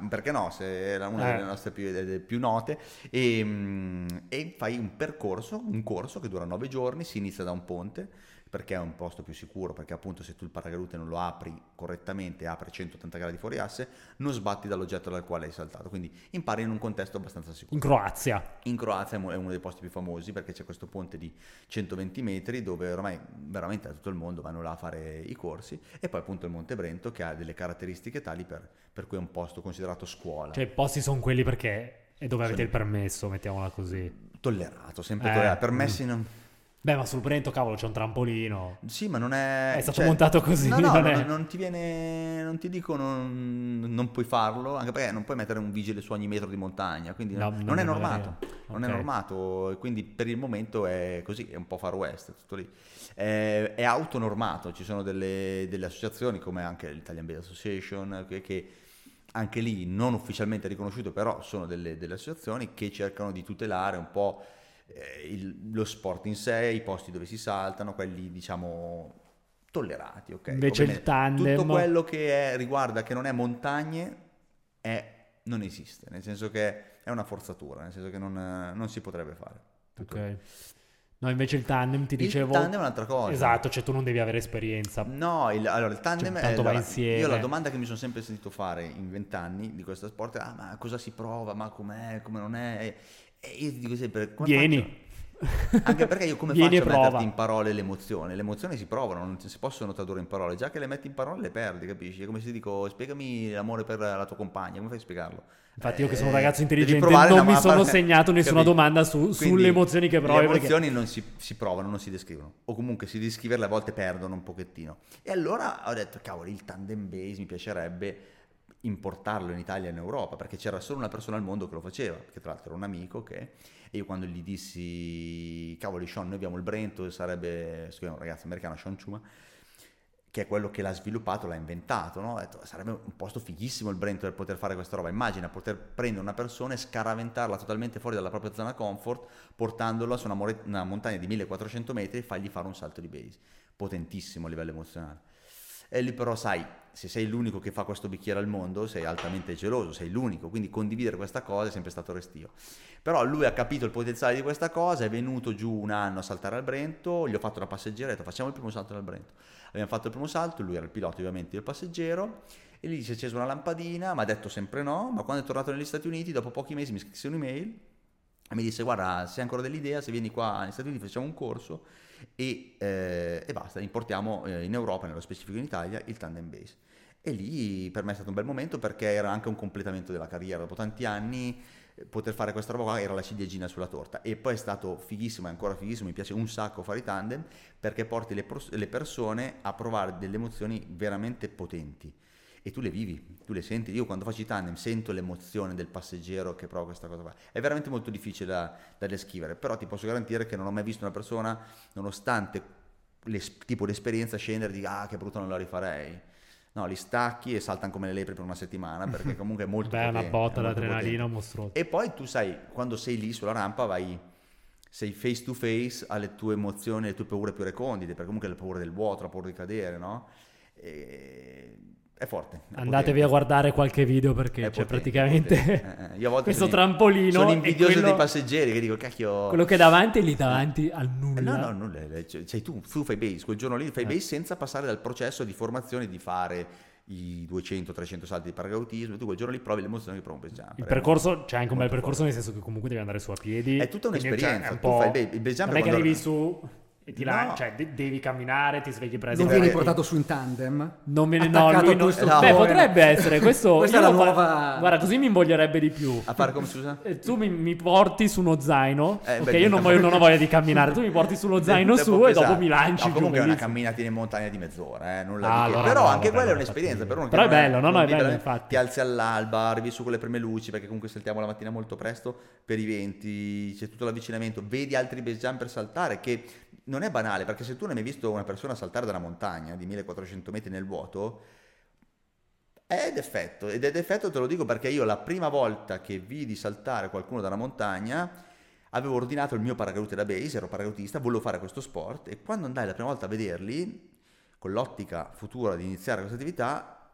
eh, Perché no, se era una Eh. delle nostre più, delle più note. E, mm, e fai un percorso, un corso che dura nove giorni, si inizia da un ponte, perché è un posto più sicuro, perché appunto se tu il paracadute non lo apri correttamente, apri 180 gradi fuori asse, non sbatti dall'oggetto dal quale hai saltato. Quindi impari in un contesto abbastanza sicuro. In Croazia. In Croazia è uno dei posti più famosi perché c'è questo ponte di 120 metri dove ormai veramente da tutto il mondo vanno là a fare i corsi e poi appunto il Monte Brento che ha delle caratteristiche tali per, per cui è un posto considerato scuola. Cioè i posti sono quelli perché è dove avete Sono- il permesso, mettiamola così. tollerato, sempre Eh, tollerato. Permessi non... Beh, ma sul Brento, cavolo, c'è un trampolino. Sì, ma non è... È stato cioè- montato così, No, no, non non, non ti viene... Non ti dico non, non puoi farlo, anche perché non puoi mettere un vigile su ogni metro di montagna, quindi No, non, è normato. Non è normato, quindi per il momento è così, è un po' far west, tutto lì. È, è autonormato, ci sono delle, delle associazioni come anche l'Italian Base Association che, che anche lì non ufficialmente riconosciuto, però sono delle, delle associazioni che cercano di tutelare un po' eh, il- lo sport in sé, i posti dove si saltano, quelli diciamo tollerati, ok? Invece il Ovviamente tandem- Tutto quello che è- riguarda che non è montagne è- non esiste, nel senso che è una forzatura, nel senso che non, non si potrebbe fare. Tutto. Ok. No, invece il tandem ti dicevo... Il tandem è un'altra cosa. Esatto, cioè tu non devi avere esperienza. No, il, allora il tandem Cioè, è tanto va allora, insieme. Io la domanda che mi sono sempre sentito fare in vent'anni di questo sport è: ah, ma cosa si prova? Ma com'è? Come non è? E io ti dico sempre: come Vieni. faccio? Anche perché io come Vieni faccio a metterti in parole le emozioni? Le emozioni si provano, non si possono tradurre in parole. Già che le metti in parole le perdi, capisci? È come se dico: spiegami l'amore per la tua compagna, come fai a spiegarlo? Infatti io che sono un Eh, ragazzo intelligente non mi sono segnato nessuna Capito? domanda su- sulle emozioni che provi. Le perché- emozioni non si, si provano, non si descrivono. O comunque si descriverle a volte perdono un pochettino. E allora ho detto, cavolo, il tandem base mi piacerebbe importarlo in Italia e in Europa, perché c'era solo una persona al mondo che lo faceva, che tra l'altro era un amico che... E io quando gli dissi, cavoli Sean, noi abbiamo il Brento, sarebbe, chiama un ragazzo americano, Sean Chuma, che è quello che l'ha sviluppato, l'ha inventato, no? Detto, sarebbe un posto fighissimo il Brento per poter fare questa roba. Immagina poter prendere una persona e scaraventarla totalmente fuori dalla propria zona comfort, portandola su una, more- una montagna di 1400 metri e fargli fare un salto di base. Potentissimo a livello emozionale. E lì però sai, se sei l'unico che fa questo bicchiere al mondo, sei altamente geloso, sei l'unico, quindi condividere questa cosa è sempre stato restio. Però lui ha capito il potenziale di questa cosa, è venuto giù un anno a saltare al Brento, gli ho fatto una passeggera, ho detto facciamo il primo salto dal Brento. Abbiamo fatto il primo salto, lui era il pilota ovviamente, io il passeggero, e lì si è accesa una lampadina, mi ha detto sempre no, ma quando è tornato negli Stati Uniti, dopo pochi mesi mi scrisse un'email e mi disse guarda, se hai ancora dell'idea, se vieni qua negli Stati Uniti facciamo un corso e, eh, e basta, importiamo eh, in Europa, nello specifico in Italia, il tandem base. E lì per me è stato un bel momento perché era anche un completamento della carriera, dopo tanti anni eh, poter fare questa roba qua era la ciliegina sulla torta e poi è stato fighissimo, è ancora fighissimo, mi piace un sacco fare i tandem perché porti le, pros- le persone a provare delle emozioni veramente potenti e tu le vivi, tu le senti. Io quando faccio i tandem sento l'emozione del passeggero che prova questa cosa qua. È veramente molto difficile da, da descrivere, però ti posso garantire che non ho mai visto una persona, nonostante l'es- tipo l'esperienza, scendere e dire ah che brutto non la rifarei. No, li stacchi e saltano come le lepre per una settimana perché comunque è molto Beh, potente. una botta è d'adrenalina mostruosa. E poi tu sai, quando sei lì sulla rampa vai sei face to face alle tue emozioni, alle tue paure più recondite, perché comunque la paura del vuoto, la paura di cadere, no? E... È forte. è Andatevi potente. a guardare qualche video perché È c'è potente, praticamente. Eh, eh, questo sono- trampolino Sono invidioso quello- dei passeggeri che dico, cacchio... quello che è davanti è lì davanti al nulla. Eh, No, no, nulla, eh, cioè, tu, tu fai base, quel giorno lì fai Eh. base senza passare dal processo di formazione di fare i 200-300 salti di paragautismo, tu quel giorno lì provi l'emozione che provi un jump. Il percorso, c'è anche un bel percorso forte. nel senso che comunque devi andare su a piedi. È tutta un'esperienza, cioè, è un tu po'- fai il- base jump Non è che arrivi su e ti la- No. cioè de- devi camminare, ti svegli presto. Non vieni beh, portato su in tandem. Non me ne no, lui non- Beh, potrebbe essere questo. Questa è la nuova- Guarda, così mi invoglierebbe di più. A fare come scusa? Eh, Tu mi, mi porti su uno zaino, Eh, ok? beh, io non, voglio, non ho voglia di camminare. Tu mi porti sullo zaino su e dopo mi lanci No, giù. comunque è una camminatina in montagna di mezz'ora, eh, nulla Ah, di che. allora Però no, anche quella è un'esperienza. Per uno Però è bello, no, no, è bello, la- infatti. Ti alzi all'alba, arrivi su con le prime luci, perché comunque saltiamo la mattina molto presto per i venti, c'è tutto l'avvicinamento, vedi altri base jumper saltare che non è banale, perché se tu non hai visto una persona saltare da una montagna di 1400 metri nel vuoto, è d'effetto, ed è d'effetto te lo dico perché io la prima volta che vidi saltare qualcuno da una montagna avevo ordinato il mio paracadute da base, ero paracautista, volevo fare questo sport e quando andai la prima volta a vederli, con l'ottica futura di iniziare questa attività,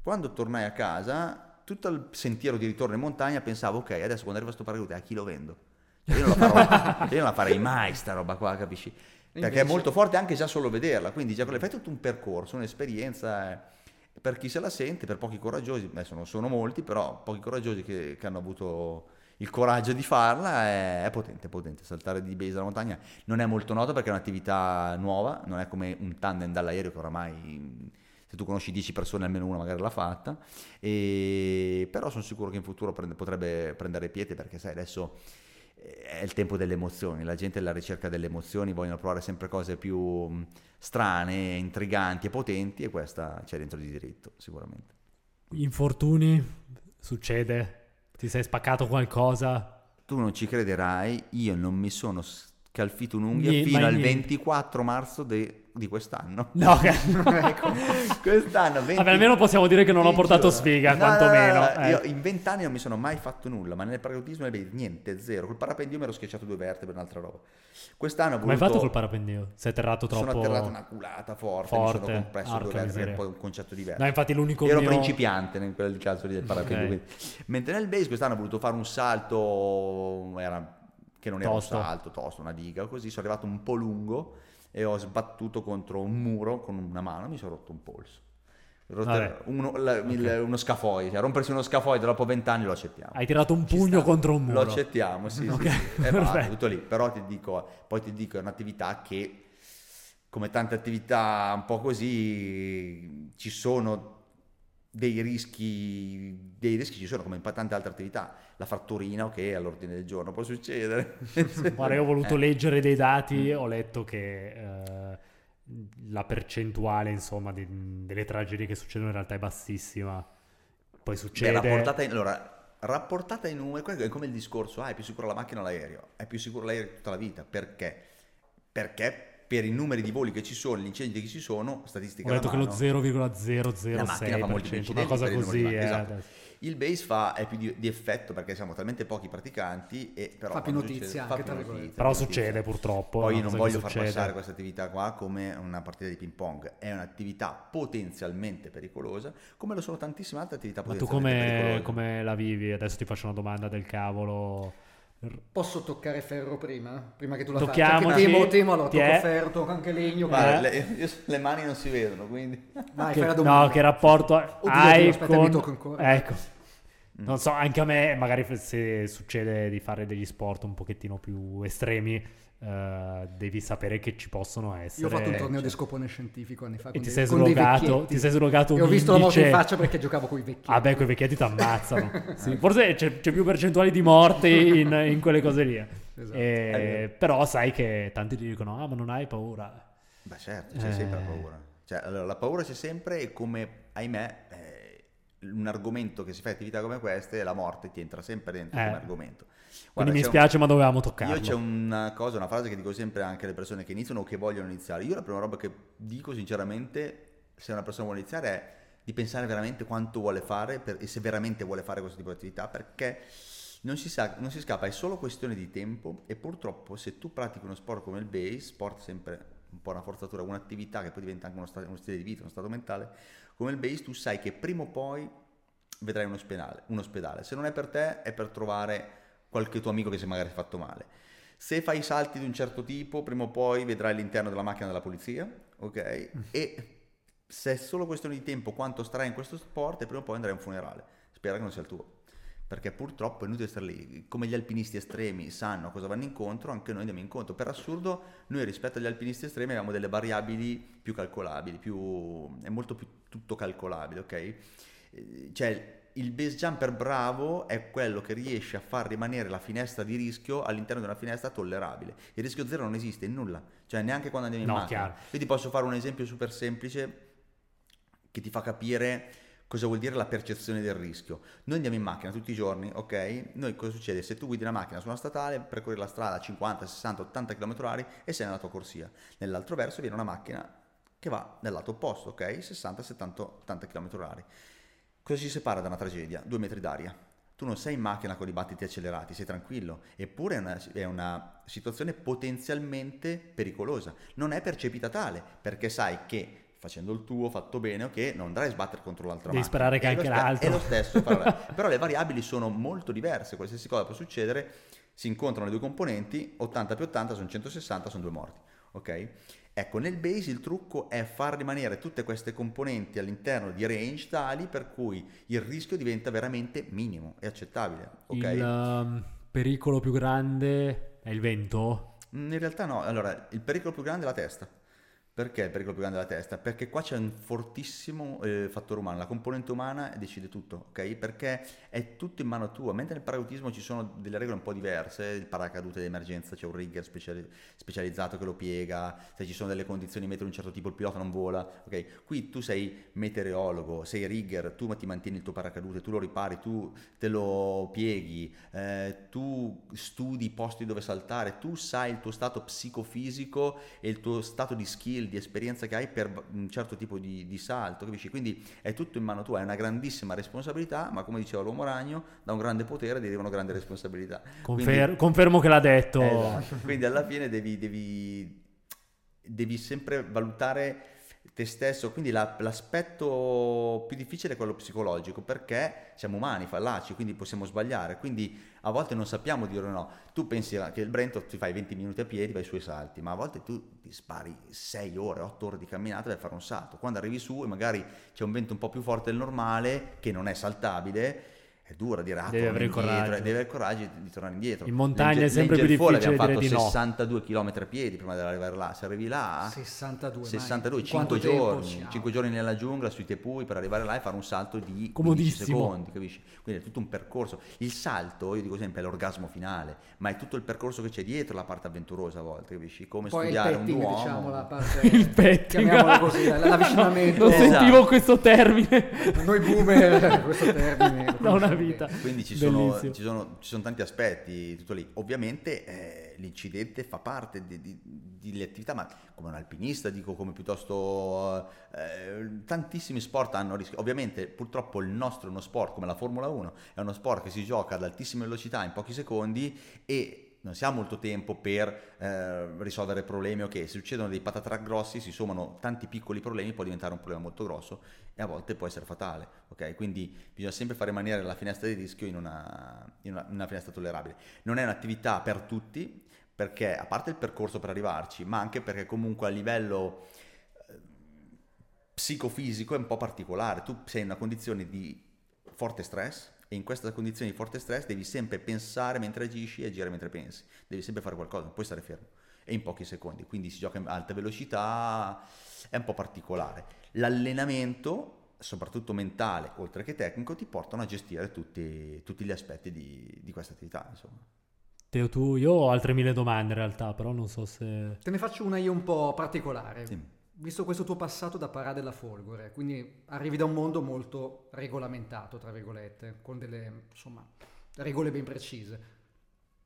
quando tornai a casa, tutto il sentiero di ritorno in montagna pensavo, ok, adesso quando arriva questo paracadute a chi lo vendo? Cioè, io, non la farò- io non la farei mai sta roba qua, capisci? Perché è Invece- molto forte anche già solo vederla, quindi già fai tutto un percorso, un'esperienza. eh, Per chi se la sente, per pochi coraggiosi, adesso non sono molti, però pochi coraggiosi che, che hanno avuto il coraggio di farla, è, è potente, è potente. Saltare di base dalla montagna non è molto noto perché è un'attività nuova, non è come un tandem dall'aereo che oramai, se tu conosci 10 persone almeno una magari l'ha fatta, e, però sono sicuro che in futuro prende- potrebbe prendere piede perché sai adesso è il tempo delle emozioni, la gente è alla ricerca delle emozioni, vogliono provare sempre cose più mh, strane, intriganti e potenti e questa c'è dentro di diritto, sicuramente. Infortuni, succede. Ti sei spaccato qualcosa? Tu non ci crederai, io non mi sono scalfito un'unghia Nie- fino al niente. 24 marzo de- di quest'anno. No, che- ecco, quest'anno 20... Vabbè, almeno possiamo dire che non ho portato giuro. sfiga, No, no, quantomeno. no, no, eh. Io in vent'anni non mi sono mai fatto nulla, ma nel beh, niente, zero. Col parapendio mi ero schiacciato due vertebre, un'altra roba. Quest'anno ho Come hai voluto... fatto col parapendio? Sei atterrato troppo... Sono atterrato una culata forte, forte, mi sono compresso due porca vertebre, che miseria. un po' un concetto diverso. No, infatti l'unico Ero mio... principiante in quel caso lì del parapendio. Ok. quindi. Mentre nel base quest'anno ho voluto fare un salto, era- che non era Tosto. un salto, tosto, una diga, così sono arrivato un po' lungo e ho sbattuto contro un muro con una mano, mi sono rotto un polso. Uno, la- il- uno scafoide, cioè rompersi uno scafoide dopo vent'anni lo accettiamo. Hai tirato un Ci pugno sta. contro un muro. Lo accettiamo, sì, Ok, sì, sì. Basta, tutto lì. Però ti dico, poi ti dico, è un'attività che, come tante attività un po' così, ci sono dei rischi, dei rischi ci sono come in tante altre attività. La fratturina, ok, è all'ordine del giorno, può succedere. Guarda, io ho voluto Eh. leggere dei dati, ho letto che eh, la percentuale, insomma, di- delle tragedie che succedono in realtà è bassissima. poi Beh, succede... rapportata in, allora, rapportata in numeri, è come il discorso, ah, è più sicura la macchina o l'aereo? È più sicuro l'aereo tutta la vita, perché? Perché per i numeri di voli che ci sono, gli incendi che ci sono, statistica Ho detto alla che lo mano, la macchina fa molti 0,006%, una incidenti cosa così. eh, esatto. Il base fa, è più di, di effetto perché siamo talmente pochi praticanti e però Fa più notizia succede- anche, fa più notizia. Però succede purtroppo. Poi non voglio far succede. passare questa attività qua come una partita di ping pong, è un'attività potenzialmente pericolosa, come lo sono tantissime altre attività Ma tu come la vivi? Adesso ti faccio una domanda del cavolo. Posso toccare ferro prima? Prima che tu la Tocchiamoci. faccia? Perché Temo, temo, allora Ti tocco è- ferro, tocco anche legno. Guarda, Eh? le, io- le mani non si vedono, quindi... Vai, Che- fai la domanda. no, che rapporto Oddio, hai aspetta, mi con... tocca ancora. Ecco. Non so, anche a me magari se succede di fare degli sport un pochettino più estremi, eh, devi sapere che ci possono essere. Io ho fatto un torneo cioè- di scopone scientifico anni fa. E con ti sei con slogato, ti sei slogato E ho visto la morte in faccia perché giocavo con i vecchietti. Ah beh, quei vecchietti ti ammazzano. Sì, forse c'è, c'è più percentuali di morte in, in quelle cose lì. Esatto. Eh, vero. però sai che tanti ti dicono, ah ma non hai paura. Beh certo, c'è Eh. sempre la paura. Cioè, allora, la paura c'è sempre e come, ahimè, eh, un argomento che si fa attività come queste, la morte ti entra sempre dentro Eh. come argomento. Quindi Guarda, mi c'è un- spiace, ma dovevamo toccarlo. Io c'è una cosa, una frase che dico sempre anche alle persone che iniziano o che vogliono iniziare. Io la prima roba che dico sinceramente, se una persona vuole iniziare, è di pensare veramente quanto vuole fare per- e se veramente vuole fare questo tipo di attività, perché non si, sa, non si scappa, è solo questione di tempo e purtroppo se tu pratichi uno sport come il base, sport sempre un po' una forzatura, un'attività che poi diventa anche uno, sta- uno stile di vita, uno stato mentale, come il base, tu sai che prima o poi vedrai un ospedale, un ospedale. Se non è per te, è per trovare qualche tuo amico che si è magari fatto male. Se fai salti di un certo tipo, prima o poi vedrai l'interno della macchina della polizia, ok? E se è solo questione di tempo quanto starai in questo sport, e prima o poi andrai a un funerale. Spera che non sia il tuo. Perché purtroppo è inutile stare lì. Come gli alpinisti estremi sanno cosa vanno incontro, anche noi andiamo incontro. Per assurdo, noi rispetto agli alpinisti estremi abbiamo delle variabili più calcolabili, più... è molto più tutto calcolabile, ok? Cioè, il base jumper bravo è quello che riesce a far rimanere la finestra di rischio all'interno di una finestra tollerabile. Il rischio zero non esiste in nulla, cioè neanche quando andiamo in No, macchina. chiaro. Io ti posso fare un esempio super semplice che ti fa capire cosa vuol dire la percezione del rischio. Noi andiamo in macchina tutti i giorni, ok? Noi cosa succede? Se tu guidi una macchina su una statale, percorri la strada a 50, 60, 80 km/h e sei nella tua corsia. Nell'altro verso viene una macchina che va nel lato opposto, ok? 60, 70, 80 km/h. Cosa ci separa da una tragedia? Due metri d'aria. Tu non sei in macchina con i battiti accelerati, sei tranquillo, eppure è una, è una situazione potenzialmente pericolosa. Non è percepita tale, perché sai che facendo il tuo fatto bene, ok, non andrai a sbattere contro l'altra Devi macchina. sperare che È anche l'altro. È lo stesso, però, però le variabili sono molto diverse, qualsiasi cosa può succedere, si incontrano le due componenti, 80 più 80 sono 160, sono due morti, ok? Ecco, nel base il trucco è far rimanere tutte queste componenti all'interno di range tali per cui il rischio diventa veramente minimo e accettabile, ok? Il um, pericolo più grande è il vento? Mm, In realtà no, allora il pericolo più grande è la testa. Perché il pericolo più grande è la testa? Perché qua c'è un fortissimo eh, fattore umano, la componente umana decide tutto, ok? Perché è tutto in mano tua, mentre nel paracadutismo ci sono delle regole un po' diverse, il paracadute d'emergenza c'è un rigger speciali- specializzato che lo piega, se ci sono delle condizioni meteo di un certo tipo il pilota non vola, ok? Qui tu sei meteorologo, sei rigger, tu ti mantieni il tuo paracadute, tu lo ripari, tu te lo pieghi, eh, tu studi i posti dove saltare, tu sai il tuo stato psicofisico e il tuo stato di skill, di esperienza che hai per un certo tipo di, di salto, capisci? Quindi è tutto in mano tua, è una grandissima responsabilità, ma come diceva l'uomo ragno, da un grande potere derivano grandi responsabilità. Confer- Quindi- confermo che l'ha detto. Esatto. Quindi alla fine devi, devi, devi sempre valutare te stesso, quindi la- l'aspetto più difficile è quello psicologico perché siamo umani, fallaci, quindi possiamo sbagliare, quindi a volte non sappiamo dire no. Tu pensi che il Brento ti fai 20 minuti a piedi, vai sui salti, ma a volte tu ti spari 6 ore, 8 ore di camminata per fare un salto. Quando arrivi su e magari c'è un vento un po' più forte del normale, che non è saltabile, è dura dire ah, Devi avere il indietro, coraggio. devi avere il coraggio di, di tornare indietro. In montagna è sempre più difficile abbiamo fatto di no. 62 km a piedi prima di arrivare là, se arrivi là 62, mai. 62, In quanto 5 tempo giorni, ci ha? 5 giorni nella giungla sui tepui per arrivare là e fare un salto di 15 Comodissimo. secondi, capisci? Quindi è tutto un percorso. Il salto, io dico sempre, è l'orgasmo finale, ma è tutto il percorso che c'è dietro la parte avventurosa a volte, capisci? Come Poi studiare un petting, uomo. diciamo, la parte... Il petting. Così, l'avvicinamento. Non Esatto. sentivo questo termine Noi boomer, questo termine. lo da una conosciamo vita. Quindi ci sono, ci, sono, ci sono tanti aspetti, tutto lì. Ovviamente eh, l'incidente fa parte delle attività, ma come un alpinista, dico come piuttosto eh, tantissimi sport hanno rischio. Ovviamente purtroppo il nostro è uno sport come la Formula 1, è uno sport che si gioca ad altissima velocità in pochi secondi e non si ha molto tempo per eh, risolvere problemi, ok, se succedono dei patatrack grossi si sommano tanti piccoli problemi, può diventare un problema molto grosso e a volte può essere fatale, ok? Quindi bisogna sempre fare rimanere la finestra di rischio in una, in una- una finestra tollerabile. Non è un'attività per tutti, perché a parte il percorso per arrivarci, ma anche perché comunque a livello eh, psicofisico è un po' particolare, tu sei in una condizione di forte stress e in questa condizione di forte stress devi sempre pensare mentre agisci e agire mentre pensi, devi sempre fare qualcosa, non puoi stare fermo e in pochi secondi, quindi si gioca a alta velocità, è un po' particolare. L'allenamento, soprattutto mentale, oltre che tecnico, ti portano a gestire tutti, tutti gli aspetti di, di questa attività, insomma. Teo, tu, io ho altre mille domande in realtà, però non so se... Te ne faccio una io un po' particolare. Sì. Visto questo tuo passato da parà della Folgore, quindi arrivi da un mondo molto regolamentato, tra virgolette, con delle insomma, regole ben precise.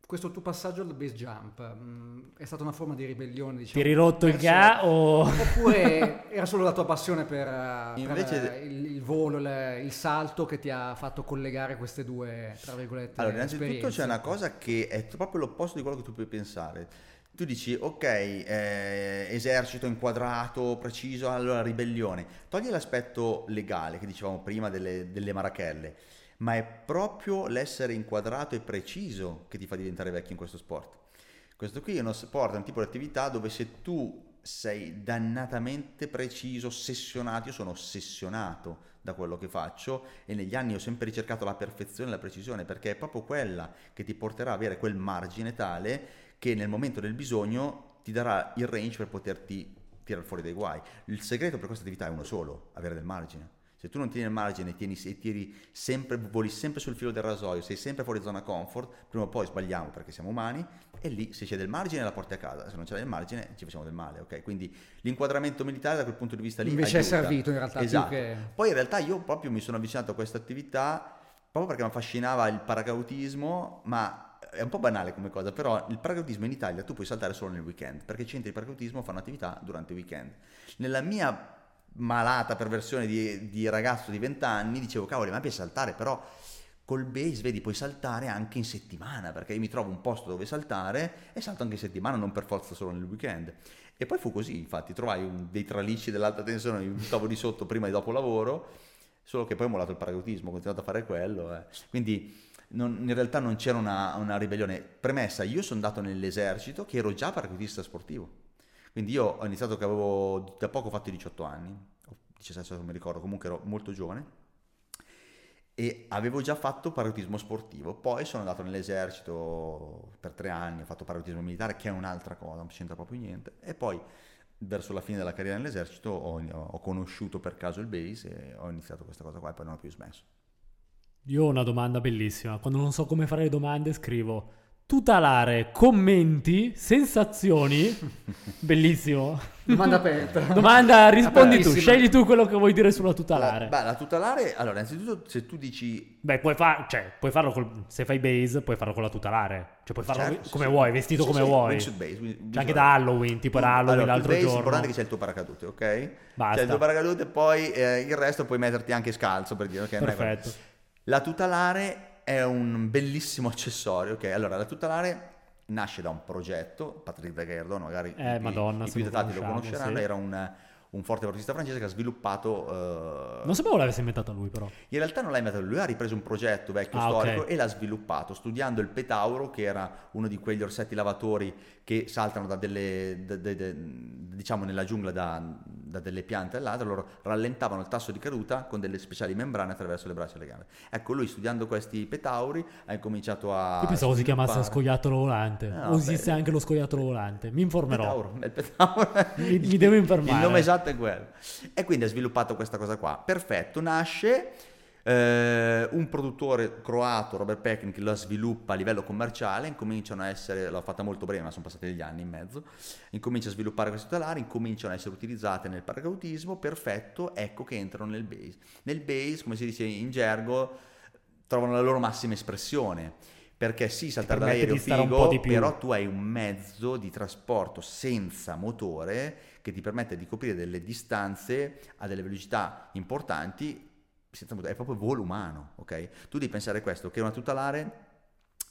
Questo tuo passaggio al base jump mh, è stata una forma di ribellione, Ti diciamo? eri rotto il ga o... Oppure era solo la tua passione per, eh, per, Invece- eh, il, il volo, il, il salto che ti ha fatto collegare queste due, tra virgolette, Allora, innanzitutto esperienze? c'è una cosa che è proprio l'opposto di quello che tu puoi pensare. Tu dici, ok, eh, esercito inquadrato, preciso, allora ribellione. Togli l'aspetto legale che dicevamo prima delle, delle marachelle, ma è proprio l'essere inquadrato e preciso che ti fa diventare vecchio in questo sport. Questo qui è uno sport, è un tipo di attività dove se tu sei dannatamente preciso, ossessionato, io sono ossessionato da quello che faccio e negli anni ho sempre ricercato la perfezione e la precisione perché è proprio quella che ti porterà a avere quel margine tale che nel momento del bisogno ti darà il range per poterti tirare fuori dai guai. Il segreto per questa attività è uno solo, avere del margine. Se tu non tieni il margine tieni, e tiri sempre, voli sempre sul filo del rasoio, sei sempre fuori zona comfort, prima o poi sbagliamo perché siamo umani e lì se c'è del margine la porti a casa, se non c'è del margine ci facciamo del male, ok? Quindi l'inquadramento militare da quel punto di vista lì Invece è aiuta. servito in realtà Esatto. che- Poi in realtà io proprio mi sono avvicinato a questa attività proprio perché mi affascinava il paracautismo, ma è un po' banale come cosa, però il paracautismo in Italia tu puoi saltare solo nel weekend, perché i centri di paracautismo fanno attività durante il weekend. Nella mia malata perversione di, di ragazzo di 20 anni dicevo, cavoli, ma piace saltare, però col base, vedi, puoi saltare anche in settimana, perché io mi trovo un posto dove saltare e salto anche in settimana, non per forza solo nel weekend. E poi fu così, infatti, trovai un- dei tralicci dell'alta tensione, mi buttavo di sotto prima e dopo lavoro, solo che poi ho mollato il paracautismo, ho continuato a fare quello. eh. Quindi non- in realtà non c'era una, una ribellione. Premessa, io sono andato nell'esercito che ero già paracautista sportivo. Quindi io ho iniziato che avevo da poco fatto i 18 anni, o 17 non mi ricordo, comunque ero molto giovane e avevo già fatto paracadutismo sportivo. Poi sono andato nell'esercito per tre anni, ho fatto paracadutismo militare, che è un'altra cosa, non c'entra proprio niente. E poi, verso la fine della carriera nell'esercito, ho, ho conosciuto per caso il base e ho iniziato questa cosa qua e poi non ho più smesso. Io ho una domanda bellissima. Quando non so come fare le domande scrivo tutelare, commenti, sensazioni. Bellissimo. Domanda aperta. Domanda, rispondi tu, scegli tu quello che vuoi dire sulla tutelare. Beh, la tutelare, allora, innanzitutto, se tu dici Beh, puoi, far- cioè, puoi farlo col- se fai base, puoi farlo con la tutelare. Cioè, puoi farlo Certo, come sì. vuoi, vestito Sì, come sì, vuoi. base, C'è wingsuit anche da Halloween, tipo Tu- da Halloween allora, l'altro base, giorno. L'importante è che c'è il tuo paracadute, ok? Basta. C'è il tuo paracadute e poi eh, il resto puoi metterti anche scalzo per dire, ok? Perfetto. La tutelare è un bellissimo accessorio, ok? Allora, la tutelare nasce da un progetto, Patrick Daguerre, magari Eh, i, Madonna, i più lo datati lo conosceranno, sì. era un, un forte velocista francese che ha sviluppato... eh, Non sapevo l'avesse inventata lui, però. in realtà non l'ha inventato lui, ha ripreso un progetto vecchio Ah, storico ok. e l'ha sviluppato studiando il petauro, che era uno di quegli orsetti lavatori che saltano da delle, da- da- da- diciamo nella giungla da, da delle piante all'altra, loro rallentavano il tasso di caduta con delle speciali membrane attraverso le braccia e le gambe. Ecco, lui studiando questi petauri ha incominciato a... Io pensavo si chiamasse scoiattolo volante. No, o esiste anche lo scoiattolo volante. Mi informerò. Petauro, petauro. Mi- mi devo informare. Il nome esatto è quello. E quindi ha sviluppato questa cosa qua. Perfetto, nasce eh, un produttore croato, Robert Peckin, che la sviluppa a livello commerciale, incominciano a essere, l'ho fatta molto breve, ma sono passati degli anni in mezzo, incomincia a sviluppare questi tutelari, incominciano a essere utilizzate nel paracautismo, perfetto, ecco che entrano nel base. Nel base, come si dice in gergo, trovano la loro massima espressione. Perché sì, saltare stare un figo, però tu hai un mezzo di trasporto senza motore che ti permette di coprire delle distanze a delle velocità importanti senza. È proprio volo umano, ok? Tu devi pensare questo, che una tutelare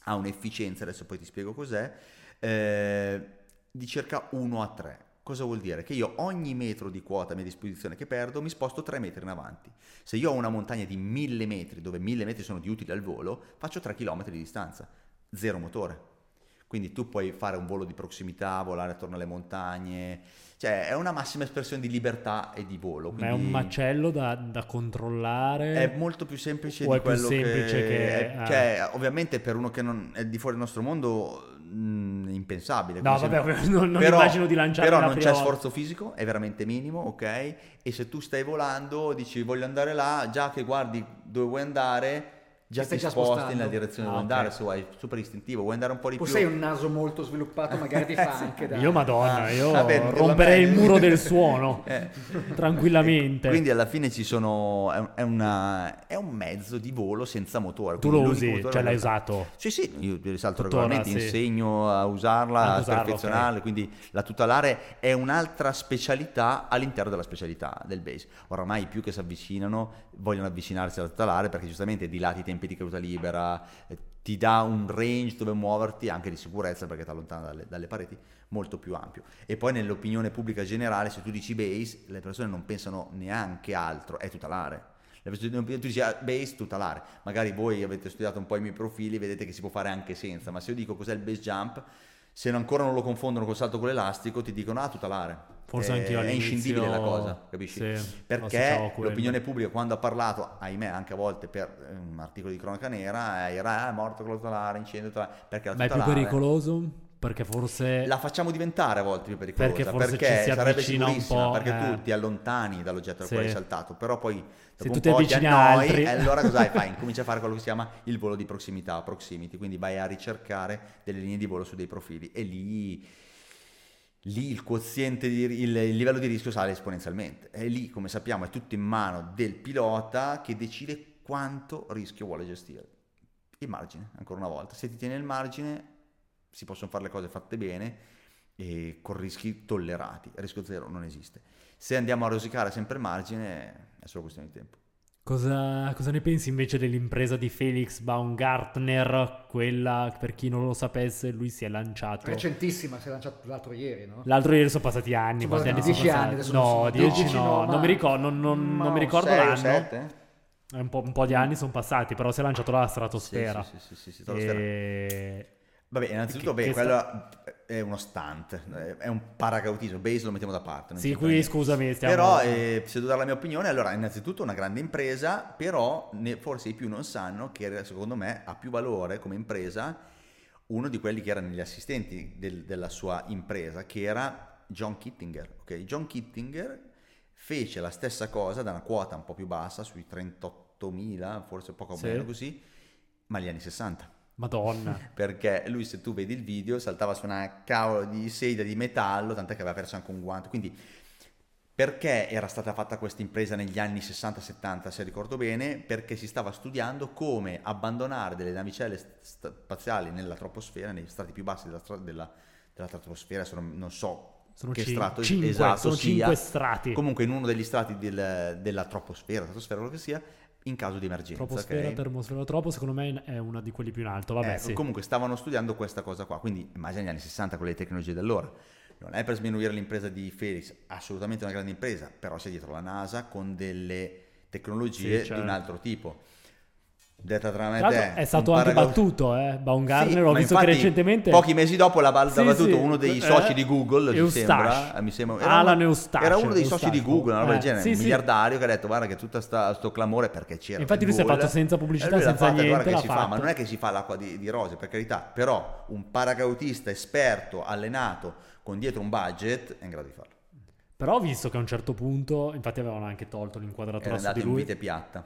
ha un'efficienza, adesso poi ti spiego cos'è, eh, di circa 1 a 3. Cosa vuol dire? Che io ogni metro di quota a mia disposizione che perdo mi sposto 3 metri in avanti. Se io ho una montagna di 1000 metri, dove 1000 metri sono di utile al volo, faccio 3 km di distanza, zero motore. Quindi tu puoi fare un volo di prossimità, volare attorno alle montagne, cioè è una massima espressione di libertà e di volo. Ma è un macello da, da controllare. è molto più semplice di quello semplice che, che- è- ah. cioè, ovviamente per uno che non è di fuori del nostro mondo mh, è impensabile. No, vabbè, sembra. non, non Però- immagino di lanciare Però non c'è volta. sforzo fisico, è veramente minimo, ok? E se tu stai volando, dici voglio andare là, già che guardi dove vuoi andare, già Ti ti già sposti spostando. nella direzione Ah, dove ok. andare, se vuoi, super istintivo, vuoi andare un po' di Poi più. sei un naso molto sviluppato, magari ti fa anche da... Io madonna, Ah, io vabbè, romperei il muro del suono Eh. tranquillamente. Quindi alla fine ci sono, è, un- è una- è un mezzo di volo senza motore. tu lo usi, motore cioè l'hai usato. Sì, sì, io ti risalto Tuttora, regolarmente, sì. insegno a usarla, Ad a usarlo, perfezionarla, quindi la tutelare è un'altra specialità all'interno della specialità del base. Oramai più che si avvicinano vogliono avvicinarsi alla tutelare perché giustamente dilati i tempi di caduta libera, eh, ti dà un range dove muoverti anche di sicurezza perché ti allontana dalle, dalle pareti molto più ampio. E poi nell'opinione pubblica generale se tu dici base le persone non pensano neanche altro, è tutelare. Tu dici ah, base, tutelare. Magari voi avete studiato un po' i miei profili, vedete che si può fare anche senza, ma se io dico cos'è il base jump, se ancora non lo confondono col salto con l'elasttico, ti dicono ah, tutelare. Forse è, anche io è inscindibile la cosa, capisci? sì, Perché l'opinione pubblica quando ha parlato, ahimè anche a volte per eh, un articolo di cronaca nera, eh, era ah, è morto con la tutelare, incendio tutelare, perché la Ma è più tutelare- pericoloso? Perché forse... la facciamo diventare a volte più pericolosa Perché forse perché ci si sarebbe avvicina un sicurissima po', perché eh. tu ti allontani dall'oggetto dal Sì. quale hai saltato però poi Se dopo tu un ti avvicini a annoi altri- e allora cos'hai? fai incominci a fare quello che si chiama il volo di prossimità proximity quindi vai a ricercare delle linee di volo su dei profili e lì lì il quoziente di, il, il livello di rischio sale esponenzialmente e lì come sappiamo è tutto in mano del pilota che decide quanto rischio vuole gestire il margine ancora una volta se ti tiene il margine si possono fare le cose fatte bene e con rischi tollerati. Il rischio zero non esiste. Se andiamo a rosicare sempre il margine è solo questione di tempo. Cosa, cosa ne pensi invece dell'impresa di Felix Baumgartner? Quella, per chi non lo sapesse, lui si è lanciato... Recentissima, si è lanciato l'altro ieri, no? L'altro ieri sono passati anni, Sono passati anni sono dieci anni, passati? adesso No, so. dieci No, no, no, non mi ricordo, non, non- non mi ricordo sei o l'anno. sette? È un po', un po' di anni sono passati, però si è lanciato la stratosfera. Sì, sì, sì, sì, sì, stratosfera. E... Vabbè, innanzitutto, Che- beh, che quello è uno stunt, è un paracautismo, base lo mettiamo da parte. Sì, qui scusami, stiamo... Però, eh, se devo dare la mia opinione, allora, innanzitutto una grande impresa, però ne- forse i più non sanno che secondo me ha più valore come impresa uno di quelli che erano gli assistenti del- della sua impresa, che era John Kittinger. ok? John Kittinger fece la stessa cosa da una quota un po' più bassa, sui 38.000, forse poco Sì. meno così, ma agli anni 60 Madonna. perché lui se tu vedi il video saltava su una cavolo di sedia di metallo, tant'è che aveva perso anche un guanto, quindi perché era stata fatta questa impresa negli anni 60-70 se ricordo bene? Perché si stava studiando come abbandonare delle navicelle spaziali nella troposfera, nei strati più bassi della, della, della stratosfera, se non, non so Sono che cin- strato cinque, esatto sono sia, cinque strati. comunque in uno degli strati del- della troposfera, stratosfera, quello che sia, in caso di emergenza. Troposfera, ok? termosfera, tropo, secondo me è una di quelli più in alto. Vabbè, Ecco, sì. Comunque stavano studiando questa cosa qua, quindi immagina gli anni 60 con le tecnologie dell'ora. Non è per sminuire l'impresa di Felix, assolutamente una grande impresa, però c'è dietro la NASA con delle tecnologie Sì, certo. di un altro tipo. Detta tra me e te, è stato anche paracaut- battuto, eh? Baumgartner, Sì, ho visto che recentemente... Pochi mesi dopo l'ha l'ha Sì, battuto sì. uno dei Eh, soci di Google, mi Eustache. sembra. eh, mi sembra era, Alan uno, Eustache, era uno dei soci Eustache. di Google, una roba del Eh, genere, sì, un miliardario che ha detto guarda che tutto sto clamore perché c'era. Infatti lui si è fatto senza pubblicità, senza guarda niente, che l'ha si fa, ma non è che si fa l'acqua di, di rose, per carità, però un paracautista esperto, allenato, con dietro un budget, è in grado di farlo. Però ho visto che a un certo punto, infatti avevano anche tolto Era l'inquadratura su andato di in lui, vite piatta.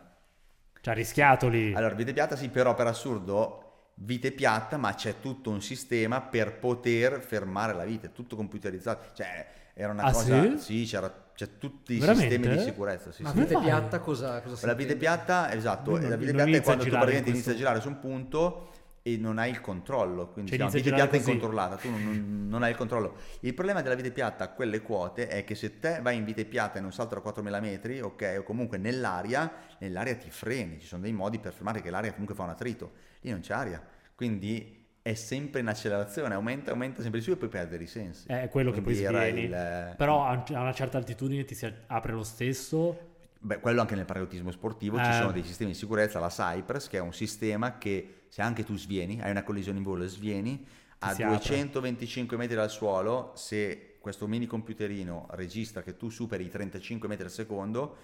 Ci ha rischiato lì. Allora, vite piatta sì, però per assurdo vite piatta, ma c'è tutto un sistema per poter fermare la vite, tutto computerizzato. Cioè, era una Ah, cosa... sì? c'era, c'è tutti i Veramente? sistemi di sicurezza. Sì, Ma sì. Vite piatta cosa, cosa La vite piatta, esatto, Non- la vite piatta è quando tu praticamente in inizi a girare su un punto e non hai il controllo, quindi Cioè, si chiama inizia a vite piatta incontrollata, tu non, non hai il controllo. Il problema della vite piatta a quelle quote è che se te vai in vite piatta in un salto da 4000 metri, ok, o comunque nell'aria, nell'aria ti freni, ci sono dei modi per fermare che l'aria comunque fa un attrito, lì non c'è aria, quindi è sempre in accelerazione, aumenta, aumenta sempre di più e poi perde i sensi. È quello che poi Quindi svieni. il- Però a una certa altitudine ti si apre lo stesso. Beh, quello anche nel paracadutismo sportivo ci Eh. sono dei sistemi di sicurezza, la Cypress, che è un sistema che se anche tu svieni, hai una collisione in volo e svieni, a si apre. 225 metri dal suolo, se questo mini computerino registra che tu superi i 35 metri al secondo,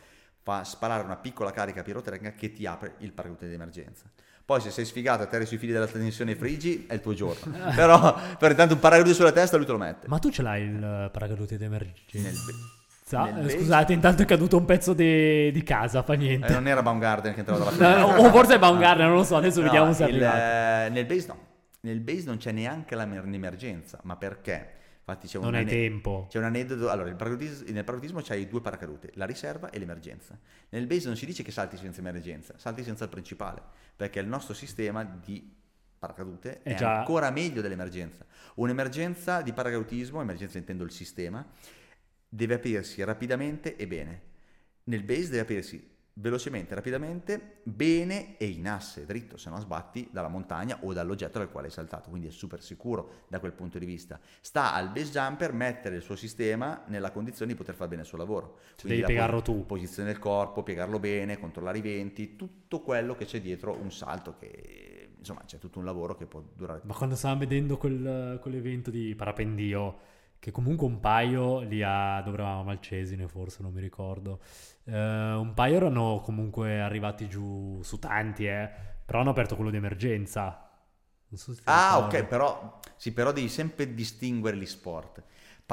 fa sparare una piccola carica pirotecnica che ti apre il paracadute di emergenza. Poi se sei sfigato e atterri sui fili della tensione frigi, è il tuo giorno. Però per intanto un paracadute sulla testa lui te lo mette. Ma tu ce l'hai il paracadute di emergenza? Nel- nel Eh, base- Scusate, intanto è caduto un pezzo di, di casa, fa eh, niente. non era Baumgarten che entrava dalla finestra. o forse è Baumgartner, non lo so, adesso No, vediamo se è il- arrivato. eh, nel base no. Nel base non c'è neanche la l'emergenza, ma perché? Infatti c'è un, Non hai ane- tempo. c'è un aneddoto. Allora, il paracadutis- nel paracadutismo c'hai due paracadute, la riserva e l'emergenza. Nel base non si dice che salti senza emergenza, salti senza il principale, perché il nostro sistema di paracadute È è, già- ancora meglio dell'emergenza. Un'emergenza di paracadutismo, emergenza intendo il sistema, deve aprirsi rapidamente e bene. Nel base deve aprirsi velocemente, rapidamente, bene e in asse, dritto, se no sbatti dalla montagna o dall'oggetto dal quale hai saltato, quindi è super sicuro da quel punto di vista. Sta al base jumper mettere il suo sistema nella condizione di poter fare bene il suo lavoro. Quindi devi piegarlo po- tu. Posizione del corpo, piegarlo bene, controllare i venti, tutto quello che c'è dietro un salto che insomma c'è tutto un lavoro che può durare Ma quando stavamo vedendo quel- quell'evento di parapendio, che comunque un paio li ha, dove eravamo Malcesine forse, non mi ricordo, eh, un paio erano comunque arrivati giù su tanti, eh, però hanno aperto quello di emergenza. Non so Ah, ok, però, sì, però devi sempre distinguere gli sport.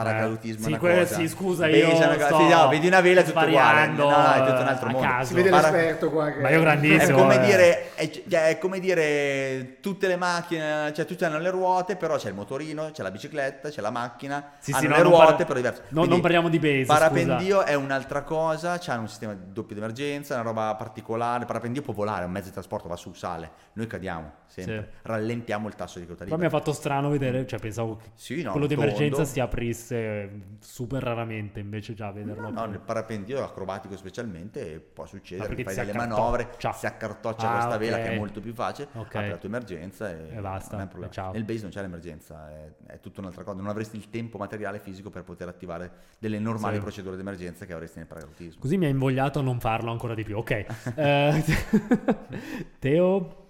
Paracadutismo Eh, è sì, una que- cosa. sì, scusa, base io è una cosa- sì, no, vedi una vela è tutto uguale. No, no, è tutto un altro mondo. caso. Si vede Para- l'esperto qua che... Ma io È grandissimo. come, eh. dire, è, è come dire tutte le macchine, cioè tutte hanno le ruote, però c'è il motorino, c'è la bicicletta, c'è la macchina, Sì, hanno sì, no, le non ruote, par- però diverse. no, non parliamo di base, Parapendio è un'altra cosa, c'hanno un sistema doppio di emergenza, una roba particolare. Parapendio può volare, è un mezzo di trasporto, va su, sale. Noi cadiamo sempre, Sì. rallentiamo il tasso di caduta Però mi ha fatto strano vedere, cioè pensavo che Sì, no, quello di emergenza si aprisse eh, super raramente, invece già vederlo. No, nel parapendio acrobatico specialmente può succedere, fai delle accartoccia. manovre, si accartoccia Ah, questa vela ok. che è molto più facile, Ok. apri la tua emergenza e, E basta, ciao. Nel base non c'è l'emergenza, è, è tutta un'altra cosa, non avresti il tempo materiale fisico per poter attivare delle normali Sì. procedure di emergenza che avresti nel paracadutismo. Così mi ha invogliato a non farlo ancora di più. Ok. Eh, Teo,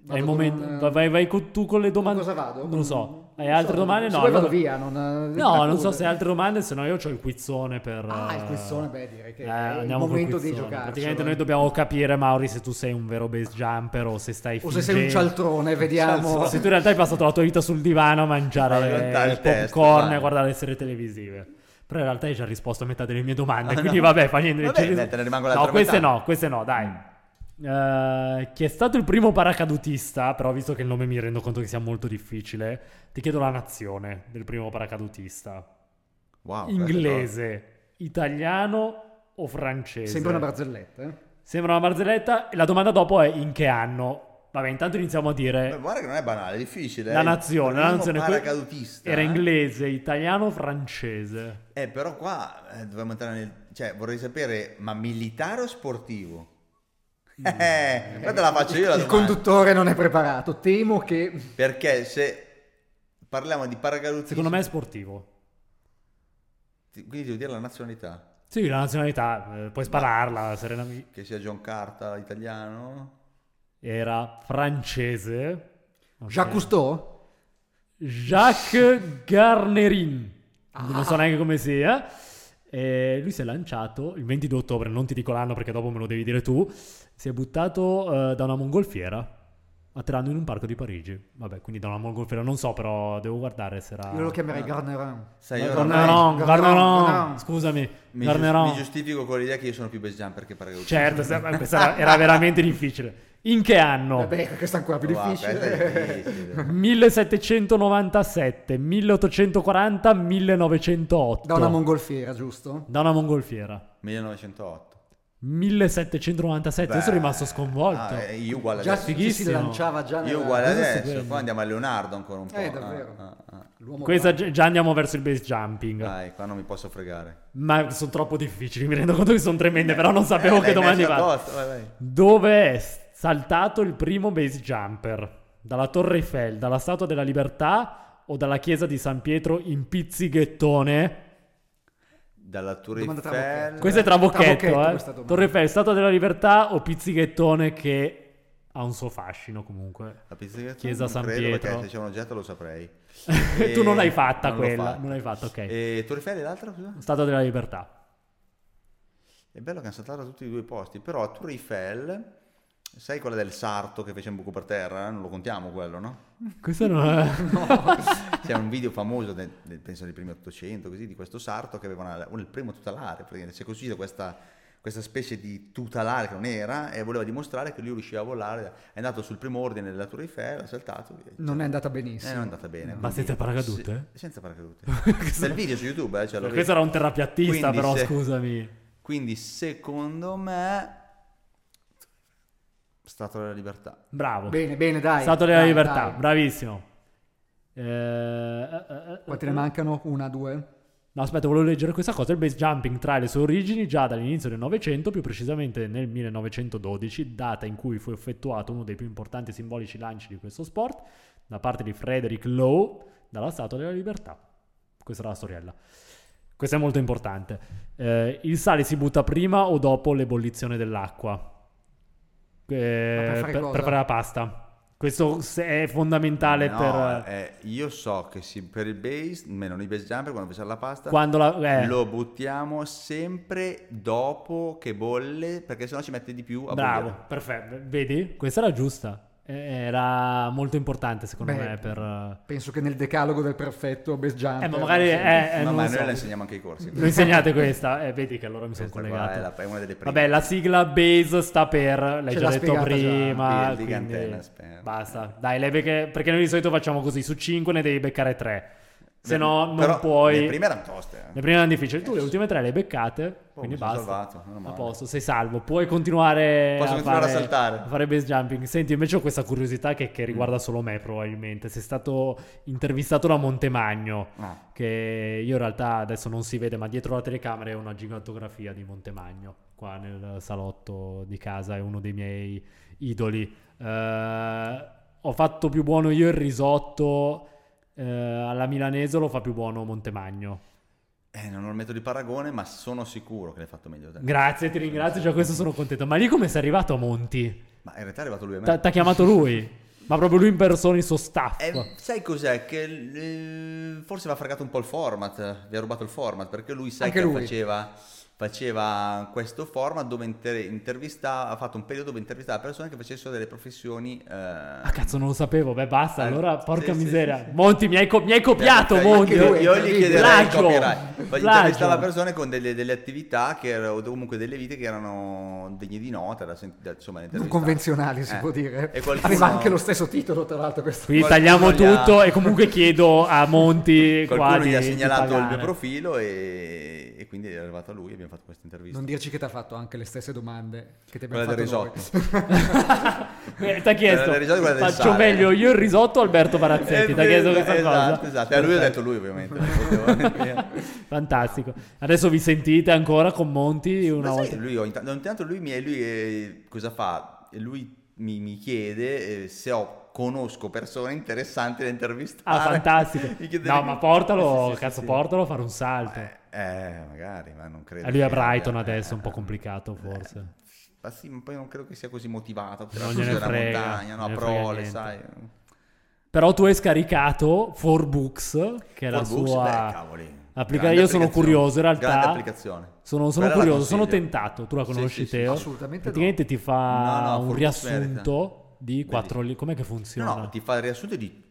Vado è il con momento. un- vai, vai, con- tu con le domande. Cosa vado? Non lo so. Hai altre so, domande? No, poi vado via. Non, No, non so se hai altre domande, se no io ho il quizzone per... Ah, il eh, quizzone, beh, direi che eh, è il momento di giocare. Praticamente noi dobbiamo capire, Mauri, se tu sei un vero base jumper o se stai O se sei un cialtrone, vediamo. Se tu in realtà hai passato la tua vita sul divano a mangiare il test, popcorn e a guardare le serie televisive. Però in realtà hai già risposto a metà delle mie domande, Ah, quindi no. vabbè, fa niente. Vabbè, Ci- dai, te ne rimango No, queste metà. no, queste no, dai. Eh, chi è stato il primo paracadutista? Però visto che il nome mi rendo conto che sia molto difficile, ti chiedo la nazione del primo paracadutista. Wow, Inglese, italiano o francese? Sembra una barzelletta. eh. Sembra una barzelletta e la domanda dopo è in che anno? Vabbè, intanto iniziamo a dire Beh, guarda che non è banale, è difficile. la eh. nazione, Il la nazione paracadutista. era eh. inglese, italiano, francese. Eh, però qua eh, dobbiamo entrare nel... Cioè, vorrei sapere, ma militare o sportivo? Eh, questa la faccio io la Il domanda. conduttore non è preparato. Temo che. Perché se parliamo di paracadutismo... Secondo me è sportivo. ti- Quindi devo dire la nazionalità. Sì, la nazionalità, eh, puoi spararla serenamente. Che sia John Carta, italiano? era francese. Ok. Jacques Cousteau? Jacques Garnerin. Ah. Non so neanche come sia. E lui si è lanciato il 22 ottobre, non ti dico l'anno perché dopo me lo devi dire tu. Si è buttato eh, da una mongolfiera atterrando in un parco di Parigi. Vabbè, quindi da una mongolfiera non so, però devo guardare se era. Io lo chiamerei. Sai, io Garneron, Garneron, Garneron. scusami, mi, Garneron. mi giustifico con l'idea che io sono più base jumper che paracadute. Certo, questa era veramente difficile. In che anno? Vabbè, questo è ancora più questo difficile. difficile. 1797, 1840, 1908. Da una mongolfiera, giusto? Da una mongolfiera. 1908. 1797, io sono Beh, rimasto sconvolto. ah, eh, io uguale Già adesso. ci si fighissimo. lanciava già Io uguale adesso. Poi andiamo a Leonardo ancora un po'. Eh, davvero. Ah, ah, ah. L'uomo Questa gi- già andiamo verso il base jumping. Dai, qua non mi posso fregare. Ma sono troppo difficili, mi rendo conto che sono tremende, però non sapevo Eh, che vai, vai. Dove è saltato il primo base jumper? Dalla Torre Eiffel, dalla Statua della Libertà o dalla chiesa di San Pietro in Pizzighettone? Dalla Domanda Eiffel. Questo è trabocchetto, Trabocchetto eh. Torre Eiffel, Statua della Libertà o Pizzighettone che ha un suo fascino comunque. La pizzeria Chiesa non San credo, Pietro. Perché se c'è un oggetto lo saprei. tu non E- l'hai fatta non quella, fatta. non l'hai fatta, ok. E Torre Eiffel e l'altra? Scusa? Statua della Libertà. È bello che hanno saltato tutti e due i posti, però a Tour Eiffel, sai quella del sarto che fece un buco per terra? Non lo contiamo quello, no? Questo non è... C'è un video famoso, del- del- penso dei primi 800, così, di questo sarto che aveva una- il primo tutelare, praticamente si è costruito questa, questa specie di tutelare che non era e voleva dimostrare che lui riusciva a volare, è andato sul primo ordine della Tour Eiffel, ha saltato via. Non è andata Eh, benissimo. non è andata bene. Ma quindi- senza paracadute? Sì, senza paracadute. Il video su YouTube, eh, cioè. Questo era un terrapiattista, Quindi però se- scusami. Quindi secondo me... Stato della libertà. Bravo. Bene, bene, dai. Statua della dai, Libertà, dai. bravissimo. Eh, eh, eh, eh, Quanti ne mancano? Una, due? No, aspetta, volevo leggere questa cosa. Il base jumping trae le sue origini già dall'inizio del Novecento, più precisamente nel 1912, data in cui fu effettuato uno dei più importanti e simbolici lanci di questo sport da parte di Frederick Lowe dalla Statua della Libertà. Questa era la storiella. Questo è molto importante. Eh, il sale si butta prima o dopo l'ebollizione dell'acqua? Eh, per per, fare la pasta. Questo è fondamentale No, per... eh, io so che si- per il base, almeno nei base jumper, quando facciamo la pasta, quando la... eh, lo buttiamo sempre dopo che bolle, perché sennò ci mette di più a Bravo, bollire. perfetto. Vedi? Questa era giusta. Eh, Era molto importante secondo Beh, me per... Penso che nel decalogo del perfetto base jump. Eh, ma magari... eh, eh, Ma, non ma lo noi so. la insegniamo anche ai corsi. Lo insegnate questa? Eh, vedi che allora mi sono Questa qua collegato. è, la- è una delle prime. Vabbè, la sigla base sta per, l'hai Ce già detto già. prima. Building quindi. Basta, dai, le becche- perché noi di solito facciamo così, su 5 ne devi beccare 3. Se no non però puoi... Le prime erano toste. eh. Le prime erano difficili, tu le ultime 3 le hai beccate, quindi mi sono basta. salvato, A posto, sei salvo, puoi continuare, Posso a, continuare a fare, saltare. a fare base jumping. Senti, invece ho questa curiosità che, che riguarda Mm. solo me probabilmente. Sei stato intervistato da Montemagno, Ah. che io in realtà adesso non si vede, ma dietro la telecamera è una gigantografia di Montemagno, qua nel salotto di casa, è uno dei miei idoli. Eh, ho fatto più buono io il risotto, eh, alla milanese lo fa più buono Montemagno. Eh, non ho il metodo di paragone, ma sono sicuro che l'hai fatto meglio te. Grazie, ti ringrazio, già questo sono contento. Ma lì come sei arrivato a Monti? Ma in realtà è arrivato lui a me. Ti ha chiamato lui? Ma proprio lui in persona, il suo staff? Eh, sai cos'è? Che eh, forse aveva fregato un po' il format, vi ha rubato il format, perché lui sai Anche che lui. faceva, faceva questo format dove inter- intervista, ha fatto un periodo dove intervistava persone che facessero delle professioni... eh, Ah, cazzo, non lo sapevo. Beh, basta. Eh, Allora, porca sì, miseria. sì, sì. Monti, mi hai, co- mi hai copiato, Cioè, Monti. Io, io gli chiederei il copyright. Intervistava persone con delle, delle attività che erano, o comunque delle vite che erano degne di nota, da, da- insomma, Non convenzionali, si Eh. può dire. E qualcuno- Aveva anche lo stesso titolo, tra l'altro. Questo. Qui tagliamo ha- tutto e comunque chiedo a Monti qua Qualcuno gli ha segnalato il mio profilo e, e quindi è arrivato a lui e abbiamo fatto questa intervista. Non dirci che ti ha fatto anche le stesse domande che ti abbiamo Quella del fatto risotto. Eh, ti ha chiesto, Quella del risotto e quella del faccio sale. meglio io il risotto o Alberto Barazzetti? Eh, Ti ha chiesto questa esatto, cosa? Esatto, e a lui ha detto lui ovviamente. Fantastico. Adesso vi sentite ancora con Monti una Ma sai, volta. lui, ogni tanto lui, mi, lui eh, cosa fa? Lui mi, mi chiede eh, se ho, conosco persone interessanti da intervistare. Ah, fantastico. No, ma portalo, sì, sì, cazzo, sì. portalo a fare un salto. Eh, eh, magari, ma non credo. E lui è a Brighton abbia- adesso, è un po' eh, complicato forse. eh, fa sì, ma poi non credo che sia così motivato. Per Non la gliene frega, montagna, no, prole, sai. Però tu hai scaricato 4Books, che è la For Books, sua... beh, cavoli. applica- Io sono curioso, in realtà. Grande applicazione. Sono, sono la curioso, sono tentato. Tu la Sì, conosci, sì, sì, Teo? Assolutamente no. Praticamente ti fa No, no, un riassunto di quattro libri. Com'è che funziona? No, no, ti fa il riassunto di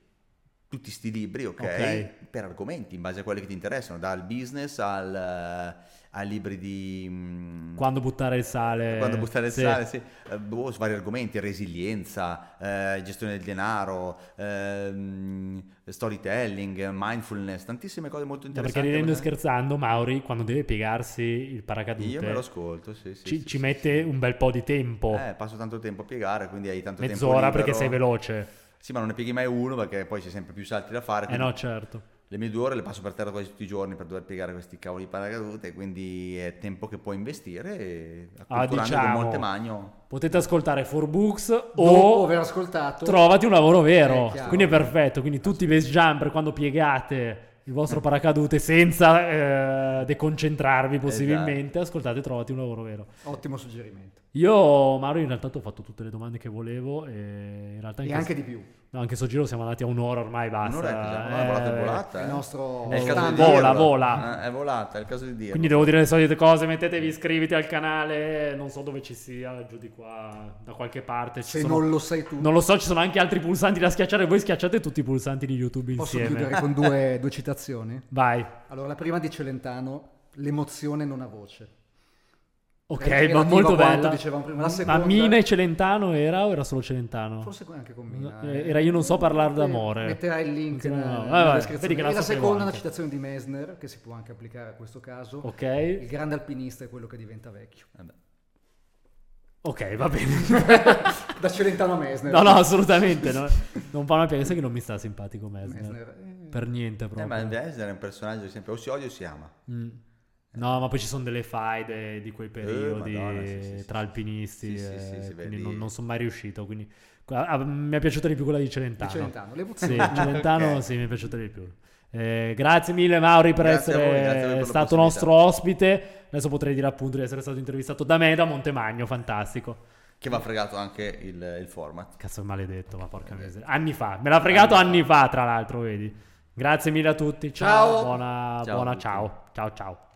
tutti sti libri, ok? Ok. Per argomenti, in base a quelli che ti interessano, dal business al, eh, ai libri di... mm, Quando buttare il sale. quando buttare il Sì. sale, sì. Eh, boh, su vari argomenti, resilienza, eh, gestione del denaro, ehm, storytelling, mindfulness, tantissime cose molto No, perché interessanti. ridendo e scherzando, Mauri, quando deve piegarsi il paracadute, Io me lo ascolto, sì, sì. ci, sì, ci mette un bel po' di tempo. Eh, passo tanto tempo a piegare, quindi hai tanto tempo Mezz'ora perché sei veloce. Sì, ma non ne pieghi mai uno perché poi c'è sempre più salti da fare. Eh no, certo. Le mie due ore le passo per terra quasi tutti i giorni per dover piegare questi cavoli di paracadute, quindi è tempo che puoi investire e Ah, diciamo, con Montemagno. Potete ascoltare 4Books Dopo o aver ascoltato, trovati un lavoro vero. Eh, chiaro. quindi è perfetto. Quindi tutti i base jumper quando piegate il vostro paracadute senza eh, deconcentrarvi possibilmente, ascoltate trovati un lavoro vero. ottimo suggerimento. Io, Mario, in realtà ti ho fatto tutte le domande che volevo e in realtà in E questo- anche di più. No, anche sto giro siamo andati a un'ora ormai, basta. Un'ora è siamo- no, è volata, è Eh, volata. Il eh. nostro È il caso di. Vola, vola. Eh, è volata, è il caso di dirlo. Quindi devo dire le solite cose, mettetevi, iscriviti al canale, non so dove ci sia, giù di qua, da qualche parte. Ci Se sono- non lo sai tu, non lo so, ci sono anche altri pulsanti da schiacciare, voi schiacciate tutti i pulsanti di YouTube posso insieme. chiudere con due, due citazioni. Vai. Allora, la prima di Celentano, l'emozione non ha voce. Ok, ma molto bella. dicevamo prima. La Ma seconda- Mina e Celentano era o era solo Celentano? Forse anche con Mina. Eh, eh. era io non so parlare d'amore. Metterai il link No, nella, no. nella descrizione. che la e la seconda è una citazione di Messner, che si può anche applicare a questo caso. Ok. Il grande alpinista è quello che diventa vecchio. Vabbè. Ok, va bene. Da Celentano a Messner. no, no, assolutamente. no. Non fa una piega, sai che non mi sta simpatico Mesner. Messner, eh, Per niente Eh, proprio. ma Vesner è un personaggio che sempre o si odia o si ama. Mm. No, ma poi ci sono delle faide di quei periodi Eh, Madonna, sì, sì, sì. tra alpinisti, Sì, sì, sì, eh, sì, quindi non, non sono mai riuscito. Quindi... ah, mi è piaciuta di più quella di Celentano. di Celentano. Le Sì, emozioni. Celentano Ok. sì, mi è piaciuta di più. Eh, grazie mille Mauri per Grazie essere voi, grazie per stato nostro ospite. Adesso potrei dire appunto di essere stato intervistato da me, da Montemagno, fantastico. Che va fregato anche il, il format. Cazzo maledetto, ma porca miseria. Anni fa, me l'ha fregato anni, Anni fa, tra l'altro, vedi. Grazie mille a tutti. Ciao. Ciao. Buona, Ciao buona ciao. Ciao ciao.